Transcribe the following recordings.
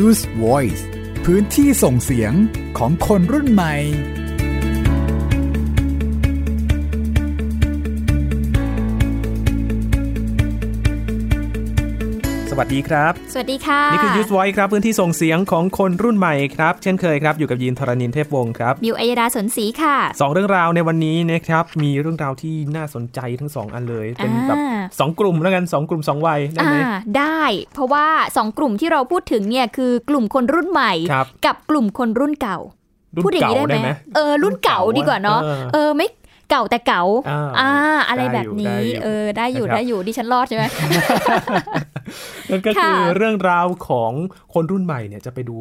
Use Voice พื้นที่ส่งเสียงของคนรุ่นใหม่ วัสดีครับ สวัสดีค่ะ นี่คือ Youth Voice ครับพื้นที่ส่งเสียงของคนรุ่นใหม่ครับ เช่นเคยครับอยู่กับยินทรณินเทพวงศ์ครับมิวอัยดาสนศรีค่ะสองเรื่องราวในวันนี้นะครับมีเรื่องราวที่น่าสนใจทั้งสองอันเลย เป็นแบบอ่าสองกลุ่มแล้วกันสองกลุ่มสองวัยได้ไหมอ่าได้ เพราะว่าสองกลุ่มที่เราพูดถึงเนี่ยคือกลุ่มคนรุ่นใหม่ครับกับกลุ่มคนรุ่นเก่ารุ่นพูดอย่างนี้เก่าได้ได้ไหมไหมเออรุ่นเก่าดีกว่าเนาะเออเออไม่เก่าแต่เก่าอ่าอ่าอะไรได้แบอบยู่นี้ได้อยู่เออได้อยู่นะครับได้อยู่ดิฉันรอดใช่ไหม นั่นก็คือค่ะเรื่องราวของคนรุ่นใหม่เนี่ยจะไปดู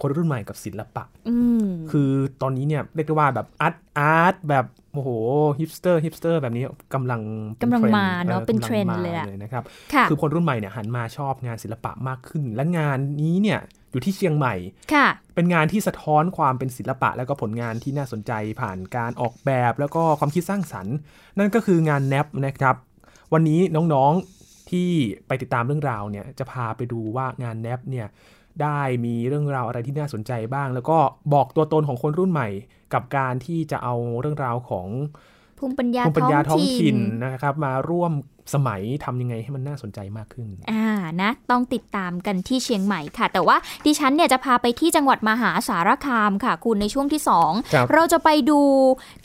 คนรุ่นใหม่กับศิลปะอืมคือตอนนี้เนี่ยเรียกได้ว่าแบบ art art แบบโอ้โห hipster hipster แบบนี้กำลังเป็กำลังทรด์มาเนอะออเป็นกำเทรนด์มาเลยอะนะครับค่ะคือคนรุ่นใหม่เนี่ยหันมาชอบงานศิลปะมากขึ้น และงานนี้เนี่ยอยู่ที่เชียงใหม่ค่ะ เป็นงานที่สะท้อนความเป็นศิลปะ แล้วก็ผลงานที่น่าสนใจผ่านการออกแบบ แล้วก็ความคิดสร้างสรรค์ นั่นก็คืองานแนบนะครับ วันนี้น้องๆ ที่ไปติดตามเรื่องราวเนี่ยจะพาไปดูว่างานแนบเนี่ยได้มีเรื่องราวอะไรที่น่าสนใจบ้าง แล้วก็บอกตัวตนของคนรุ่นใหม่ กับการที่จะเอาเรื่องราวของ ภูมิปัญญาภูมิปัญญาท้องถิ่นนนะครับ มาร่วมสมัยทำยังไงให้มันน่าสนใจมากขึ้น อ่า นะ ต้องติดตามกันที่เชียงใหม่ค่ะ แต่ว่าดิฉันเนี่ยจะพาไปที่จังหวัดมหาสารคามค่ะ คุณในช่วงที่สองครับเราจะไปดู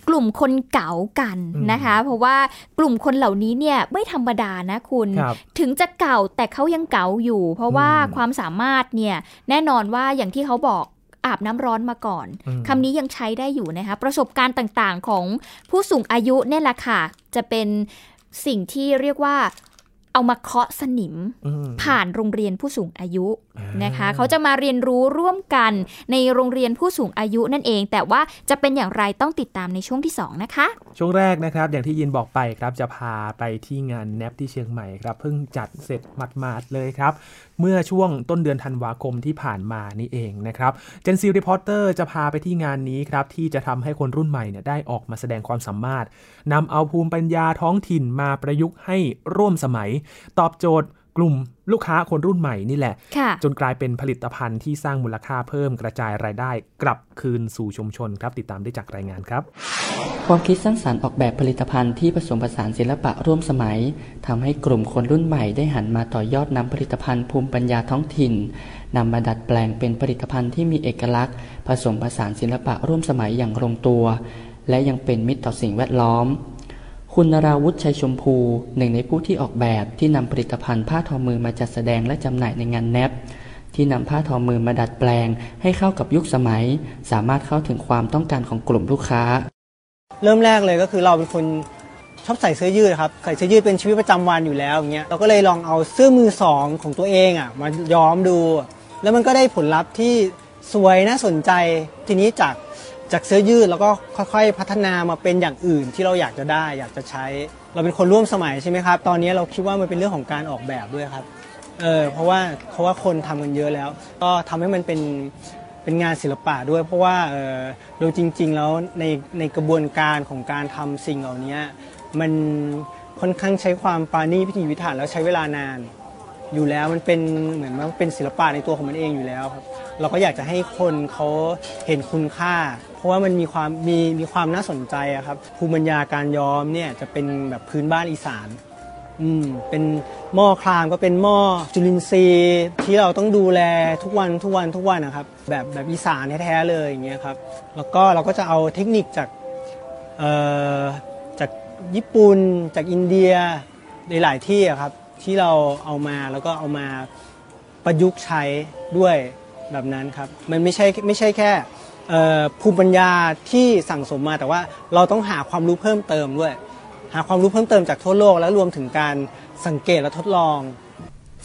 กลุ่มคนเก่ากันอืมนะคะ เพราะว่ากลุ่มคนเหล่านี้เนี่ยไม่ธรรมดานะคุณครับถึงจะเก่าแต่เขายังเก่าอยู่ เพราะว่าอืมความสามารถเนี่ยแน่นอนว่าอย่างที่เขาบอก อาบน้ำร้อนมาก่อนอืมคำนี้ยังใช้ได้อยู่นะคะประสบการณ์ต่างๆของผู้สูงอายุเนี่ยแหละค่ะ จะเป็นสิ่งที่เรียกว่าเอามาเคาะสนิมอืมผ่านโรงเรียนผู้สูงอายุอ่านนะคะ เขาจะมาเรียนรู้ร่วมกันในโรงเรียนผู้สูงอายุนั่นเอง แต่ว่าจะเป็นอย่างไรต้องติดตามในช่วงที่ 2 นะคะ ช่วงแรกนะครับ อย่างที่ยินบอกไปครับจะพาไปที่งานแนบที่เชียงใหม่ครับ เพิ่งจัดเสร็จหมาดๆเลยครับเมื่อช่วงต้นเดือนธันวาคมที่ผ่านมานี่เองนะครับเจนซีรีพอร์เตอร์จะพาไปที่งานนี้ครับที่จะทำให้คนรุ่นใหม่เนี่ยได้ออกมาแสดงความสามารถนำเอาภูมิปัญญาท้องถิ่นมาประยุกต์ให้ร่วมสมัย ตอบโจทย์ กลุ่มลูกค้าคนรุ่นใหม่นี่แหละค่ะจนกลายเป็นผลิตภัณฑ์ที่สร้างมูลค่าเพิ่มกระจายรายได้ กลับคืนสู่ชุมชนครับ ติดตามได้จากรายงานครับ ความคิดสร้างสารรค์ออกแบบผลิตภัณฑ์ที่ผสมผสานศิลปะร่วมสมัยทำให้กลุ่มคนรุ่นใหม่ได้หันมาต่อยอดนำผลิตภัณฑ์ภูมิปัญญาท้องถิ่นนำมาดัดแปลงเป็นผลิตภัณฑ์ที่มีเอกลักษณ์ ผสมผสานศิลปะร่วมสมัยอย่างลงตัว และยังเป็นมิตรต่อสิ่งแวดล้อม คุณนราวุฒิชัยชมพู หนึ่งในผู้ที่ออกแบบที่นำผลิตภัณฑ์ผ้าทอมือมาจัดแสดงและจำหน่ายในงานแนบที่นำผ้าทอมือมาดัดแปลง ให้เข้ากับยุคสมัย สามารถเข้าถึงความต้องการของกลุ่มลูกค้า เริ่มแรกเลยก็คือเราเป็นคนชอบใส่เสื้อยืดครับใส่เสื้อยืดเป็นชีวิตประจำวันอยู่แล้วอย่างเงี้ยเราก็เลยลองเอาเสื้อมือสองของตัวเองอะมาย้อมดู แล้วมันก็ได้ผลลัพธ์ที่สวยน่าสนใจทีนี้จาก จากเสื้อยืดแล้วก็ค่อยๆ พัฒนามาเป็นอย่างอื่นที่เราอยากจะได้ อยากจะใช้ เราเป็นคนร่วมสมัยใช่ไหมครับ ตอนนี้เราคิดว่ามันเป็นเรื่องของการออกแบบด้วยครับเออเพราะว่าเพราะว่าคนทำกันเยอะแล้ว ก็ทำให้มันเป็นเป็นงานศิลปะด้วย เพราะว่าเออโดยจริง ๆ แล้วในในกระบวนการของการทำสิ่งเหล่านี้มันค่อนข้างใช้ความปราณีพิถีพิถันแล้วใช้เวลานาน อยู่แล้วมันเป็นเหมือนว่าเป็นศิลปะในตัวของมันเองอยู่แล้วครับเราก็อยากจะให้คนเขาเห็นคุณค่า เพราะว่ามันมีความมีมีความน่าสนใจอะครับภูมิปัญญาการย้อมเนี่ยจะเป็นแบบพื้นบ้านอีสานอืมเป็นหม้อครามก็เป็นหม้อจุลินทรีย์ที่เราต้องดูแลทุกวันทุกวันทุกวันนะครับ แบบแบบอีสานแท้ๆเลยอย่างเงี้ยครับแล้วก็เราก็จะเอาเทคนิคจากเอ่อจากญี่ปุ่นจากอินเดียในหลายที่ครับ ที่เราเอามาแล้วก็เอามาประยุกต์ใช้ด้วยแบบนั้นครับ มันไม่ใช่ไม่ใช่แค่ภูมิปัญญาที่สั่งสมมาแต่ว่าเราต้องหาความรู้เพิ่มเติมด้วย หาความรู้เพิ่มเติมจากทั่วโลก และรวมถึงการสังเกตและทดลอง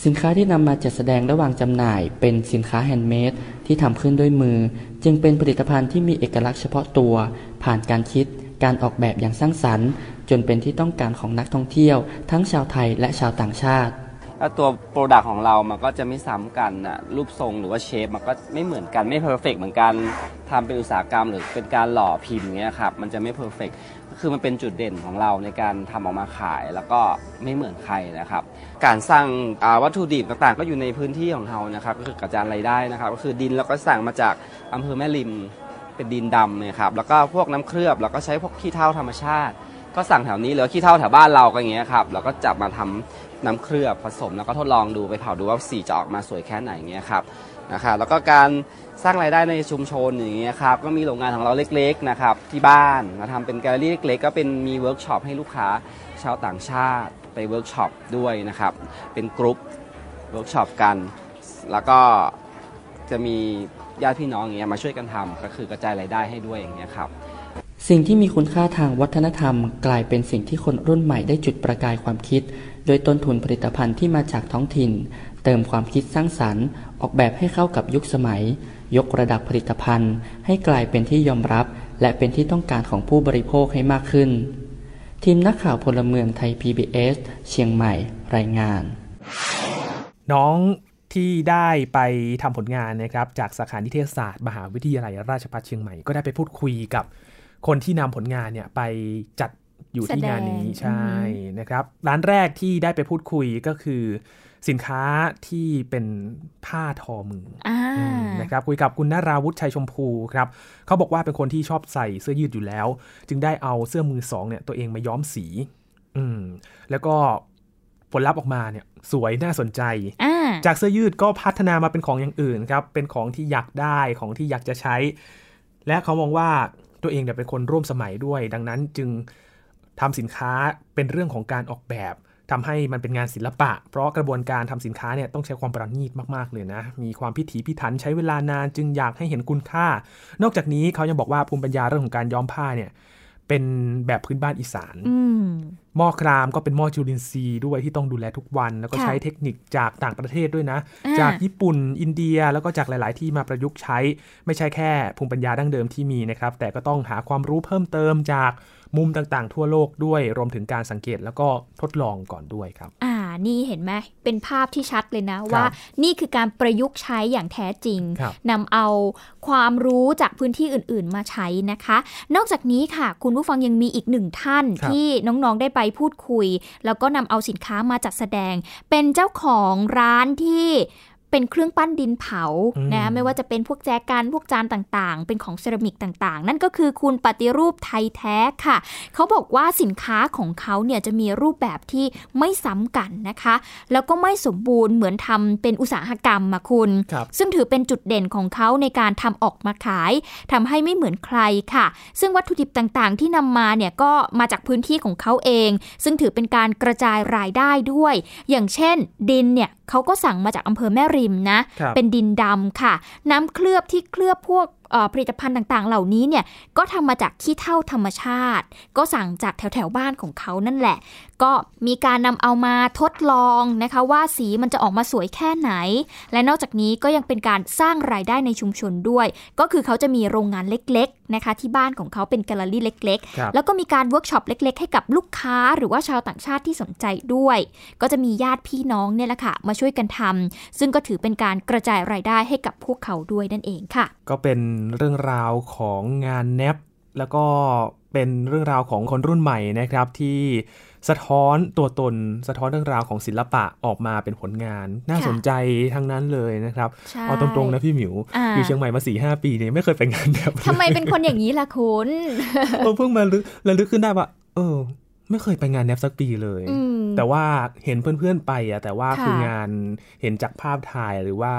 สินค้าที่นำมาจัดแสดงและวางจำหน่าย เป็นสินค้า handmade ที่ทำขึ้นด้วยมือ จึงเป็นผลิตภัณฑ์ที่มีเอกลักษณ์เฉพาะตัว ผ่านการคิด การออกแบบอย่างสร้างสรรค์ จนเป็นที่ต้องการของนักท่องเที่ยว ทั้งชาวไทยและชาวต่างชาติ แล้วตัว product ของเรามันก็จะไม่ซ้ำกันนะรูปทรงหรือว่า shape มันก็ไม่เหมือนกันไม่ perfect เหมือนกันทำเป็นอุตสาหกรรมหรือเป็นการหล่อพิมพ์เงี้ยครับมันจะไม่ perfectคือมันเป็นจุดเด่นของเราในการทำออกมาขายแล้วก็ไม่เหมือนใครนะครับ การสั่งอ่าวัตถุดิบต่างๆ ก็อยู่ในพื้นที่ของเรานะครับก็คือกระจายรายได้นะครับก็คือดินเราก็สั่งมาจากอำเภอแม่ริมเป็นดินดำเนี่ยครับแล้วก็พวกน้ำเคลือบเราก็ใช้พวกขี้เถ้าธรรมชาติ ก็สั่งแถวนี้หรือขี้เถ้าแถวบ้านเราก็อย่างเงี้ยครับเราก็จับมาทำน้ำเคลือบผสมแล้วก็ทดลองดูไปเผาดูว่าสีจะออกมาสวยแค่ไหนอย่างเงี้ยครับนะครับแล้วก็การสร้างรายได้ในชุมชนอย่างเงี้ยครับก็มีโรงงานของเราเล็กๆนะครับที่บ้านเราทำเป็นแกลเลอรี่เล็กๆก็เป็นมีเวิร์กช็อปให้ลูกค้าชาวต่างชาติไปเวิร์กช็อปด้วยนะครับเป็น group workshop กัน แล้วก็จะมีญาติพี่น้องอย่างเงี้ยมาช่วยกันทำก็คือกระจายรายได้ให้ด้วยอย่างเงี้ยครับ สิ่งที่มีคุณค่าทางวัฒนธรรม กลายเป็นสิ่งที่คนรุ่นใหม่ได้จุดประกายความคิด โดยต้นทุนผลิตภัณฑ์ที่มาจากท้องถิ่น เติมความคิดสร้างสรรค์ ออกแบบให้เข้ากับยุคสมัย ยกระดับผลิตภัณฑ์ ให้กลายเป็นที่ยอมรับ และเป็นที่ต้องการของผู้บริโภคให้มากขึ้น ทีมนักข่าวพลเมืองไทย PBS เชียงใหม่รายงาน น้องที่ได้ไปทำผลงานนะครับจากสาขานิเทศศาสตร์ มหาวิทยาลัยราชภัฏเชียงใหม่ก็ได้ไปพูดคุยกับ คนที่นำผลงานเนี่ยไปจัดอยู่ที่งานนี้แสดงใช่อืมนะครับ ร้านแรกที่ได้ไปพูดคุยก็คือสินค้าที่เป็นผ้าทอมืออ่าอนะครับคุยกับคุณนาราวุฒิชัยชมพูครับเขาบอกว่าเป็นคนที่ชอบใส่เสื้อยืดอยู่แล้ว จึงได้เอาเสื้อมือสองเนี่ยตัวเองมาย้อมสี อืมแล้วก็ผลลัพธ์ออกมาเนี่ยสวยน่าสนใจอ่าจากเสื้อยืดก็พัฒนามาเป็นของอย่างอื่นครับ เป็นของที่อยากได้ของที่อยากจะใช้ และเขามองว่า ตัวเองเนี่ยเป็นคนร่วมสมัยด้วย ดังนั้นจึงทำสินค้าเป็นเรื่องของการออกแบบทำให้มันเป็นงานศิลปะ เพราะกระบวนการทำสินค้าเนี่ยต้องใช้ความประณีตมากๆเลยนะ มีความพิถีพิถันใช้เวลานานจึงอยากให้เห็นคุณค่า นอกจากนี้เขายังบอกว่าภูมิปัญญาเรื่องของการย้อมผ้าเนี่ย เป็นแบบพื้นบ้านอีสานอืมหม้อครามก็เป็นหม้อจุลินทรีย์ด้วยที่ต้องดูแลทุกวัน แล้วก็ค่ะใช้เทคนิคจากต่างประเทศด้วยนะอ่าจากญี่ปุ่นอินเดียแล้วก็จากหลาย ๆ ที่มาประยุกต์ใช้ ไม่ใช่แค่ภูมิปัญญาดั้งเดิมที่มีนะครับ แต่ก็ต้องหาความรู้เพิ่มเติมจากมุมต่าง ๆ ทั่วโลกด้วยรวมถึงการสังเกตแล้วก็ทดลองก่อนด้วยครับอ่า นี่เห็นไหมเป็นภาพที่ชัดเลยนะ ว่านี่คือการประยุกต์ใช้อย่างแท้จริงครับนำเอาความรู้จากพื้นที่อื่น ๆ มาใช้นะคะ นอกจากนี้ค่ะ คุณผู้ฟังยังมีอีกหนึ่งท่านครับที่น้องๆได้ไปพูดคุย แล้วก็นำเอาสินค้ามาจัดแสดง เป็นเจ้าของร้านที่ เป็นเครื่องปั้นดินเผาอืมนะไม่ว่าจะเป็นพวกแจกันพวกจานต่างๆ เป็นของเซรามิกต่างๆ นั่นก็คือคุณปฏิรูปไทยแท้ค่ะ เขาบอกว่าสินค้าของเขาเนี่ยจะมีรูปแบบที่ไม่ซ้ำกันนะคะ แล้วก็ไม่สมบูรณ์เหมือนทำเป็นอุตสาหกรรมมาคุณครับซึ่งถือเป็นจุดเด่นของเขาในการทำออกมาขายทำให้ไม่เหมือนใครค่ะ ซึ่งวัตถุดิบต่างๆ ที่นำมาเนี่ยก็มาจากพื้นที่ของเขาเอง ซึ่งถือเป็นการกระจายรายได้ด้วย อย่างเช่น ดินเนี่ย เขาก็สั่งมาจากอำเภอแม่ริมนะครับเป็นดินดำค่ะ น้ำเคลือบที่เคลือบพวกเอ่อผลิตภัณฑ์ต่างๆ เหล่านี้เนี่ยก็ทำมาจากขี้เถ้าธรรมชาติ ก็สั่งจากแถวๆบ้านของเขานั่นแหละ ก็มีการนำเอามาทดลองนะคะว่าสีมันจะออกมาสวยแค่ไหน และนอกจากนี้ก็ยังเป็นการสร้างรายได้ในชุมชนด้วย ก็คือเขาจะมีโรงงานเล็กๆนะคะที่บ้านของเขาเป็นแกลเลอรี่เล็กครับๆแล้วก็มีการเวิร์กช็อปเล็ก ๆ ให้กับลูกค้าหรือว่าชาวต่างชาติที่สนใจด้วย ก็จะมีญาติพี่น้องเนี่ยแหละค่ะมาช่วยกันทำซึ่งก็ถือเป็นการกระจายรายได้ให้กับพวกเขาด้วยนั่นเองค่ะ ก็เป็นเรื่องราวของงานแนบแล้วก็เป็นเรื่องราวของคนรุ่นใหม่นะครับที่ สะท้อนตัวตนสะท้อนเรื่องราวของศิลปะออกมาเป็นผลงาน น่าค่ะสนใจทั้งนั้นเลยนะครับใช่เอาตรงๆนะพี่หมิวอ่าอยู่เชียงใหม่มา4ีหปีเนี่ยไม่เคยไปงานแบบทำไมเป็นคนอย่างนี้ล่ะคุณเออเพิ่งมาลึกระลึกขึ้นได้ว่า เออ ไม่เคยไปงานแนบสักปีเลยอืมแต่ว่าเห็นเพื่อนๆไปอะแต่ว่าค่ะคืองานเห็นจากภาพถ่ายหรือว่า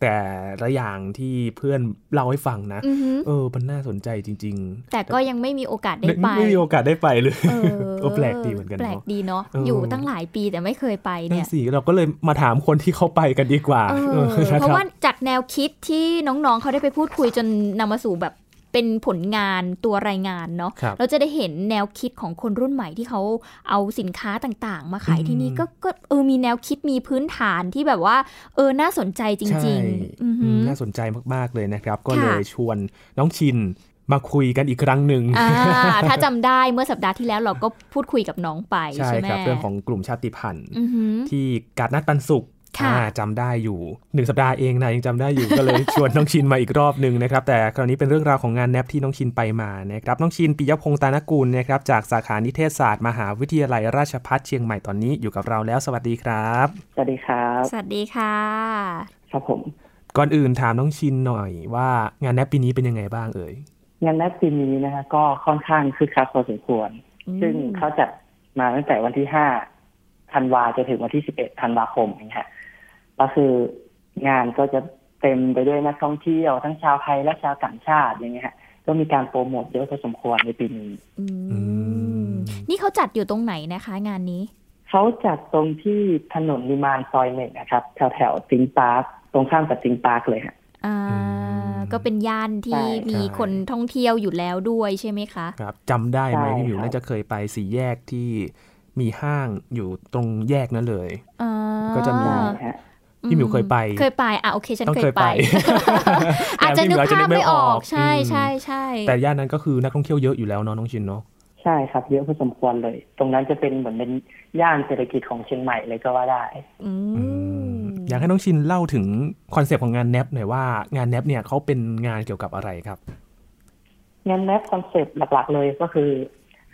แต่ละอย่างที่เพื่อนเล่าให้ฟังนะอือหือเออมันน่าสนใจจริงแต่ก็ยังไม่มีโอกาสๆได้ไปไม่ไม่มีโอกาสได้ไปเลยเออเออแปลกดีเหมือนกันแปลกเนาะดีเนาะเออออยู่ตั้งหลายปีแต่ไม่เคยไปนั่เนี่นยสิเราก็เลยมาถามคนที่เขาไปกันดีกว่าเอเอออนะเพคราะบว่าจากแนวคิดที่น้องๆเขาได้ไปพูดคุยจนนำมาสู่แบบ เป็นผลงานตัวรายงานเนาะครับเราจะได้เห็นแนวคิดของคนรุ่นใหม่ที่เขาเอาสินค้าต่างๆ มาขายที่นี่อืมก็ก็เออมีแนวคิดมีพื้นฐานที่แบบว่า เออน่าสนใจจใช่ริงๆอือหือือมน่าสนใจมากๆเลยนะครับ ก็ค่ะเลยชวนน้องชินมาคุยกันอีกครั้งหนึ่งอ่าถ้าจำได้เมื่อสัปดาห์ที่แล้วเราก็พูดคุยกับน้องไปใช่ใช่ไหมครับเรื่องของกลุ่มชาติพันธุ์อือหือที่การนัดปันสุข ค่ะอ่าจำได้อยู่หนึ่งสัปดาห์เองนะยังจำได้อยู่ก็เลยชวนน้องชินมาอีกรอบหนึ่งนะครับ แต่คราวนี้เป็นเรื่องราวของงานแนบที่น้องชินไปมานะครับน้องชินปิยพงษ์ตานกุลนะครับจากสาขานิเทศศาสตร์มหาวิทยาลัยราชภัฏเชียงใหม่ตอนนี้อยู่กับเราแล้ว สวัสดีครับ สวัสดีครับ สวัสดีค่ะ ครับผม ก่อนอื่นถามน้องชินหน่อยว่างานแนบปีนี้เป็นยังไงบ้างเอ่ยงานแรกปีนี้นะฮะก็ค่อนข้างคึกคักพอสมควรอืมซึ่งเขาจัดมาตั้งแต่วันที่ห้าธันวาจนถึงวันที่สิบเอ็ดธันวาคมอย่างเงี้ยฮะ ก็คืองานก็จะเต็มไปด้วยนักท่องเที่ยวทั้งชาวไทยและชาวต่างชาติอย่างเงี้ยฮะก็มีการโปรโมทเยอะพอสมควรในปีนี้อืมอืมนี่เขาจัดอยู่ตรงไหนนะคะ งานนี้ เขาจัดตรงที่ถนนนิมานซอยหนึ่งนะครับ แถวแถวติงปาร์คตรงข้ามกับติงปาร์คเลยฮะอ่ามก็เป็นย่านที่ใช่มีใช่คนท่องเที่ยวอยู่แล้วด้วยใช่ไหมคะ ครับจำได้ไหมใช่พี่หมิวครับน่าจะเคยไปสี่แยกที่มีห้างอยู่ตรงแยกนั้นเลยอ่าก็จะมีใช่ฮะ พี่หมิวเคยไป เคยไปอะโอเคฉันต้องเคเคยยไปไป อาจจะนึกแต่พี่หมิวอาจจะนึภาพกไม่ไม่ออออกกใช่อืมใช่ใช่แต่ย่านนั้นก็คือนักท่องเที่ยวเยอะอยู่แล้วเนาะน้องชินเนาะใช่ครับ เยอะพอสมควรเลย ตรงนั้นจะเป็นเหมือนเป็นย่านเศรษฐกิจของเชียงใหม่เลยก็ว่าได้อือืมมอยากให้น้องชินเล่าถึงคอนเซปต์ของงาน NAP หน่อยว่างาน NAP เนี่ยเขาเป็นงานเกี่ยวกับอะไรครับ งาน NAP คอนเซปต์หลักๆเลยก็คือ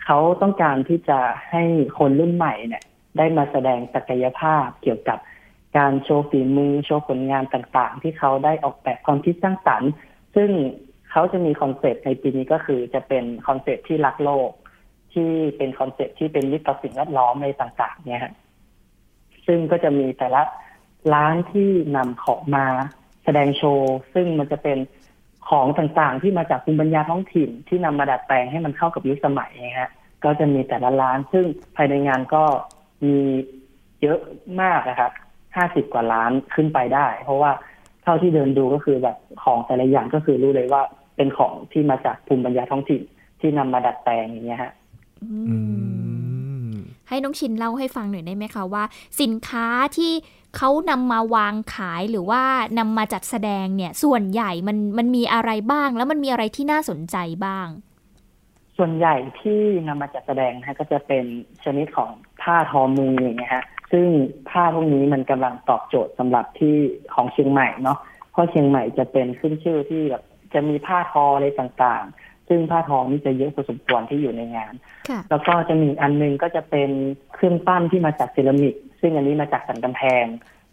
เขาต้องการที่จะให้คนรุ่นใหม่เนี่ย ได้มาแสดงศักยภาพเกี่ยวกับ การโชว์ฝีมือโชว์ผลงานต่างๆ ที่เขาได้ออกแบบความคิดสร้างสรรค์ ซึ่งเขาจะมีคอนเซปต์ในปีนี้ก็คือจะเป็นคอนเซปต์ที่รักโลก ที่เป็นคอนเซปต์ที่เป็นมิตรต่อสิ่งแวดล้อมอะไรต่าง ๆ เนี่ยฮะซึ่งก็จะมีแต่ละร้านที่นำของมาแสดงโชว์ ซึ่งมันจะเป็นของต่างๆ ที่มาจากภูมิปัญญาท้องถิ่นที่นำมาดัดแปลงให้มันเข้ากับยุคสมัยนะฮะก็จะมีแต่ละร้าน ซึ่งภายในงานก็มีเยอะมากนะครับ ห้าสิบกว่าร้านขึ้นไปได้ เพราะว่าเท่าที่เดินดูก็คือแบบของแต่ละอย่างก็คือรู้เลยว่าเป็นของที่มาจากภูมิปัญญาท้องถิ่นที่นำมาดัดแปลงอย่างเงี้ยฮะอืมให้น้องชินเล่าให้ฟังหน่อยได้ไหมคะว่า สินค้าที่เขานำมาวางขายหรือว่านำมาจัดแสดงเนี่ย ส่วนใหญ่มันมันมีอะไรบ้าง แล้วมันมีอะไรที่น่าสนใจบ้าง ส่วนใหญ่ที่นำมาจัดแสดงนะฮะก็จะเป็นชนิดของผ้าทอมืออย่างเงี้ยฮะ ซึ่งผ้าพวกนี้มันกำลังตอบโจทย์สำหรับที่ของเชียงใหม่เนาะเพราะเชียงใหม่จะเป็นขึ้นชื่อที่แบบจะมีผ้าทออะไรต่างๆ ซึ่งผ้าทอนี่จะเยอะพอสมควรที่อยู่ในงานค่ะแล้วก็จะมีอันหนึงก็จะเป็นเครื่องปั้นที่มาจากเซรามิก ซึ่งอันนี้มาจากสันกำแพง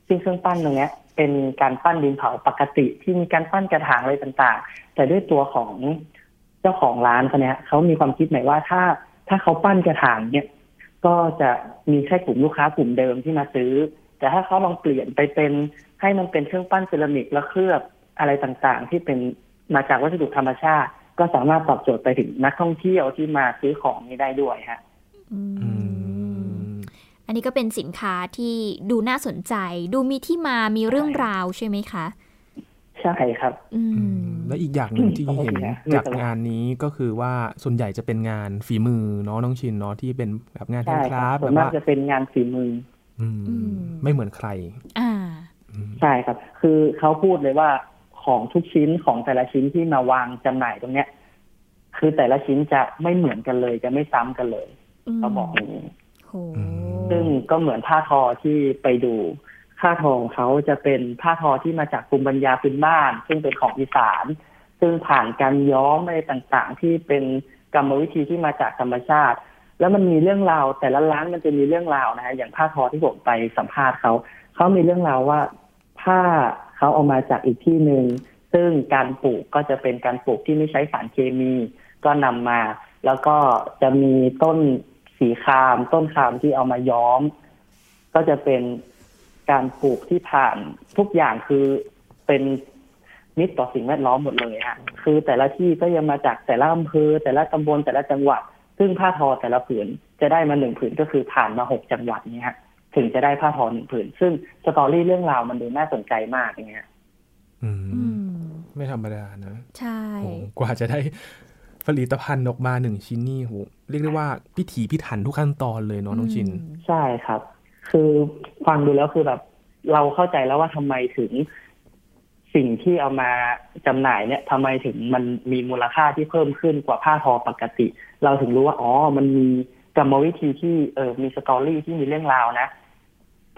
ซึ่งเครื่องปั้นตรงเนี้ยเป็นการปั้นดินเผาปกติที่มีการปั้นกระถางอะไรต่างๆ แต่ด้วยตัวของเจ้าของร้านคนเนี้ยเขามีความคิดใหม่ว่าถ้าถ้าเขาปั้นกระถางเนี่ย ก็จะมีแค่กลุ่มลูกค้ากลุ่มเดิมที่มาซื้อ แต่ถ้าเขาลองเปลี่ยนไปเป็นให้มันเป็นเครื่องปั้นเซรามิกแล้วเคลือบอะไรต่างๆ ที่เป็นมาจากวัสดุธรรมชาติ ก็สามารถตอบโจทย์ไปถึงนักท่องเที่ยวที่มาซื้อของนี้ได้ด้วยฮะอืมอืมอันนี้ก็เป็นสินค้าที่ดูน่าสนใจ ดูมีที่มามีเรื่องราวใช่ไหมคะใช่ครับ อือืมมและอีกอย่างหนึ่งที่เห็นไม่จากเป็นไรงานนี้ก็คือว่าส่วนใหญ่จะเป็นงานฝีมือเนาะน้องชินเนาะที่เป็นแบบงานแฮใช่นด์คครารัฟบต์ส่แบวนบมากว่าจะเป็นงานฝีมือ อืมอืมไม่เหมือนใคร อ่าอืมใช่ครับ คือเขาพูดเลยว่าของทุกชิ้นของแต่ละชิ้นที่มาวางจำหน่ายตรงเนี้ย คือแต่ละชิ้นจะไม่เหมือนกันเลยจะไม่ซ้ำกันเลยเขาบอกอย่างนี้โหซึ่งก็เหมือนผ้าทอที่ไปดู ผ้าทอของเขาจะเป็นผ้าทอที่มาจากภูมิปัญญาพื้นบ้าน ซึ่งเป็นของอีสาน ซึ่งผ่านการย้อมอะไรต่างๆ ที่เป็นกรรมวิธีที่มาจากธรรมชาติ แล้วมันมีเรื่องราวแต่ละร้านมันจะมีเรื่องราวนะฮะอย่างผ้าทอที่ผมไปสัมภาษณ์เขาเขามีเรื่องราวว่าผ้าเขาเอามาจากอีกที่หนึ่งซึ่งการปลูกก็จะเป็นการปลูกที่ไม่ใช้สารเคมี ก็นำมา แล้วก็จะมีต้นสีคาม ต้นคามที่เอามาย้อม ก็จะเป็น การปลูกที่ผ่านทุกอย่างคือเป็นมิตรต่อสิ่งแวดล้อมหมดเลยฮะคือแต่ละที่ก็ยังมาจากแต่ละอำเภอแต่ละตำบลแต่ละจังหวัด ซึ่งผ้าทอแต่ละผืนจะได้มาหนึ่งผืนก็คือผ่านมาหกจังหวัดเนี้ยฮะถึงจะได้ผ้าทอหนึ่งผืน ซึ่งสตอรี่เรื่องราวมันดูน่าสนใจมากอย่างเงี้ยอืมอืมไม่ธรรมดานะ ใช่โอ้กว่าจะได้ผลิตภัณฑ์ออกมาหนึ่งชิ้นนี่โหเรียกได้ว่าพิถีพิถันทุกขั้นตอนเลยเนาะน้องชิน ใช่ครับ คือ ฟังดูแล้วคือแบบ เราเข้าใจแล้วว่าทำไมถึงสิ่งที่เอามาจำหน่ายเนี่ยทำไมถึงมันมีมูลค่าที่เพิ่มขึ้นกว่าผ้าทอปกติ เราถึงรู้ว่าอ๋อมันมีกรรมวิธีที่เออมีสตอรี่ที่มีเรื่องราวนะ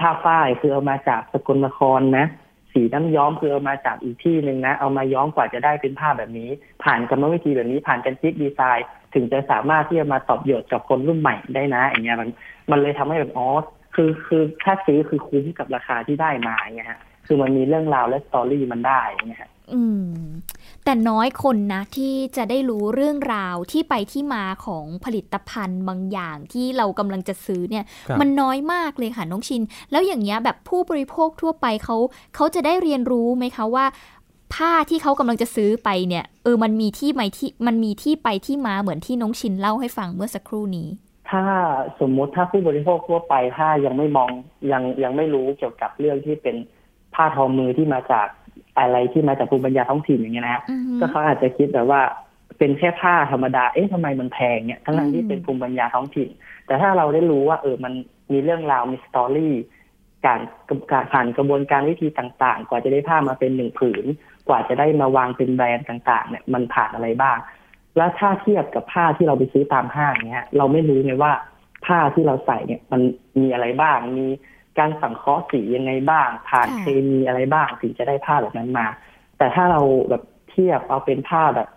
ผ้าฝ้ายคือเอามาจากสกลนครนะสีน้ำย้อมคือเอามาจากอีกที่หนึ่งนะ เอามาย้อมกว่าจะได้เป็นผ้าแบบนี้ ผ่านกรรมวิธีแบบนี้ผ่านการคิดดีไซน์ ถึงจะสามารถที่จะมาตอบโจทย์กับคนรุ่นใหม่ได้นะอย่างเงี้ยมันมันเลยทำให้แบบอ๋อ คือคือถ้าซื้อคือคุ้มกับราคาที่ได้มาอย่างเงี้ยฮะคือมันมีเรื่องราวและสตอรี่มันได้อย่างเงี้ยฮะอืม แต่น้อยคนนะที่จะได้รู้เรื่องราวที่ไปที่มาของผลิตภัณฑ์บางอย่างที่เรากำลังจะซื้อเนี่ยครับมันน้อยมากเลยค่ะน้องชิน แล้วอย่างเงี้ยแบบผู้บริโภคทั่วไปเขาเขาจะได้เรียนรู้ไหมคะว่าผ้าที่เขากำลังจะซื้อไปเนี่ย เออมันมีที่มาที่มันมีที่ไปที่มาเหมือนที่น้องชินเล่าให้ฟังเมื่อสักครู่นี้ ถ้าสมมุติถ้าผู้บริโภคทั่วไปถ้ายังไม่มองยังยังไม่รู้เกี่ยวกับเรื่องที่เป็นผ้าทอมือที่มาจากอะไรที่มาจากภูมิปัญญาท้องถิ่นอย่างเงี้ยนะฮะอือฮึก็เขาอาจจะคิดแบบว่าเป็นแค่ผ้าธรรมดา เอ๊ะทำไมมันแพงเนี่ยทั้งนั้นอืมที่เป็นภูมิปัญญาท้องถิ่น แต่ถ้าเราได้รู้ว่า เออ มันมีเรื่องราวมีสตอรี่การการผ่านกระบวนการวิธีต่าง ๆ กว่าจะได้ผ้ามาเป็นหนึ่งผืน กว่าจะได้มาวางเป็นแบรนด์ต่าง ๆ เนี่ย มันผ่านอะไรบ้าง แล้วถ้าเทียบกับผ้าที่เราไปซื้อตามห้างเนี้ย เราไม่รู้ไงว่าผ้าที่เราใส่เนี่ย มันมีอะไรบ้าง มีการสังเคราะห์สียังไงบ้าง ผ่านเคมีอะไรบ้างถึงจะได้ผ้าแบบนั้นมา แต่ถ้าเราแบบเทียบเอาเป็นผ้าแบบ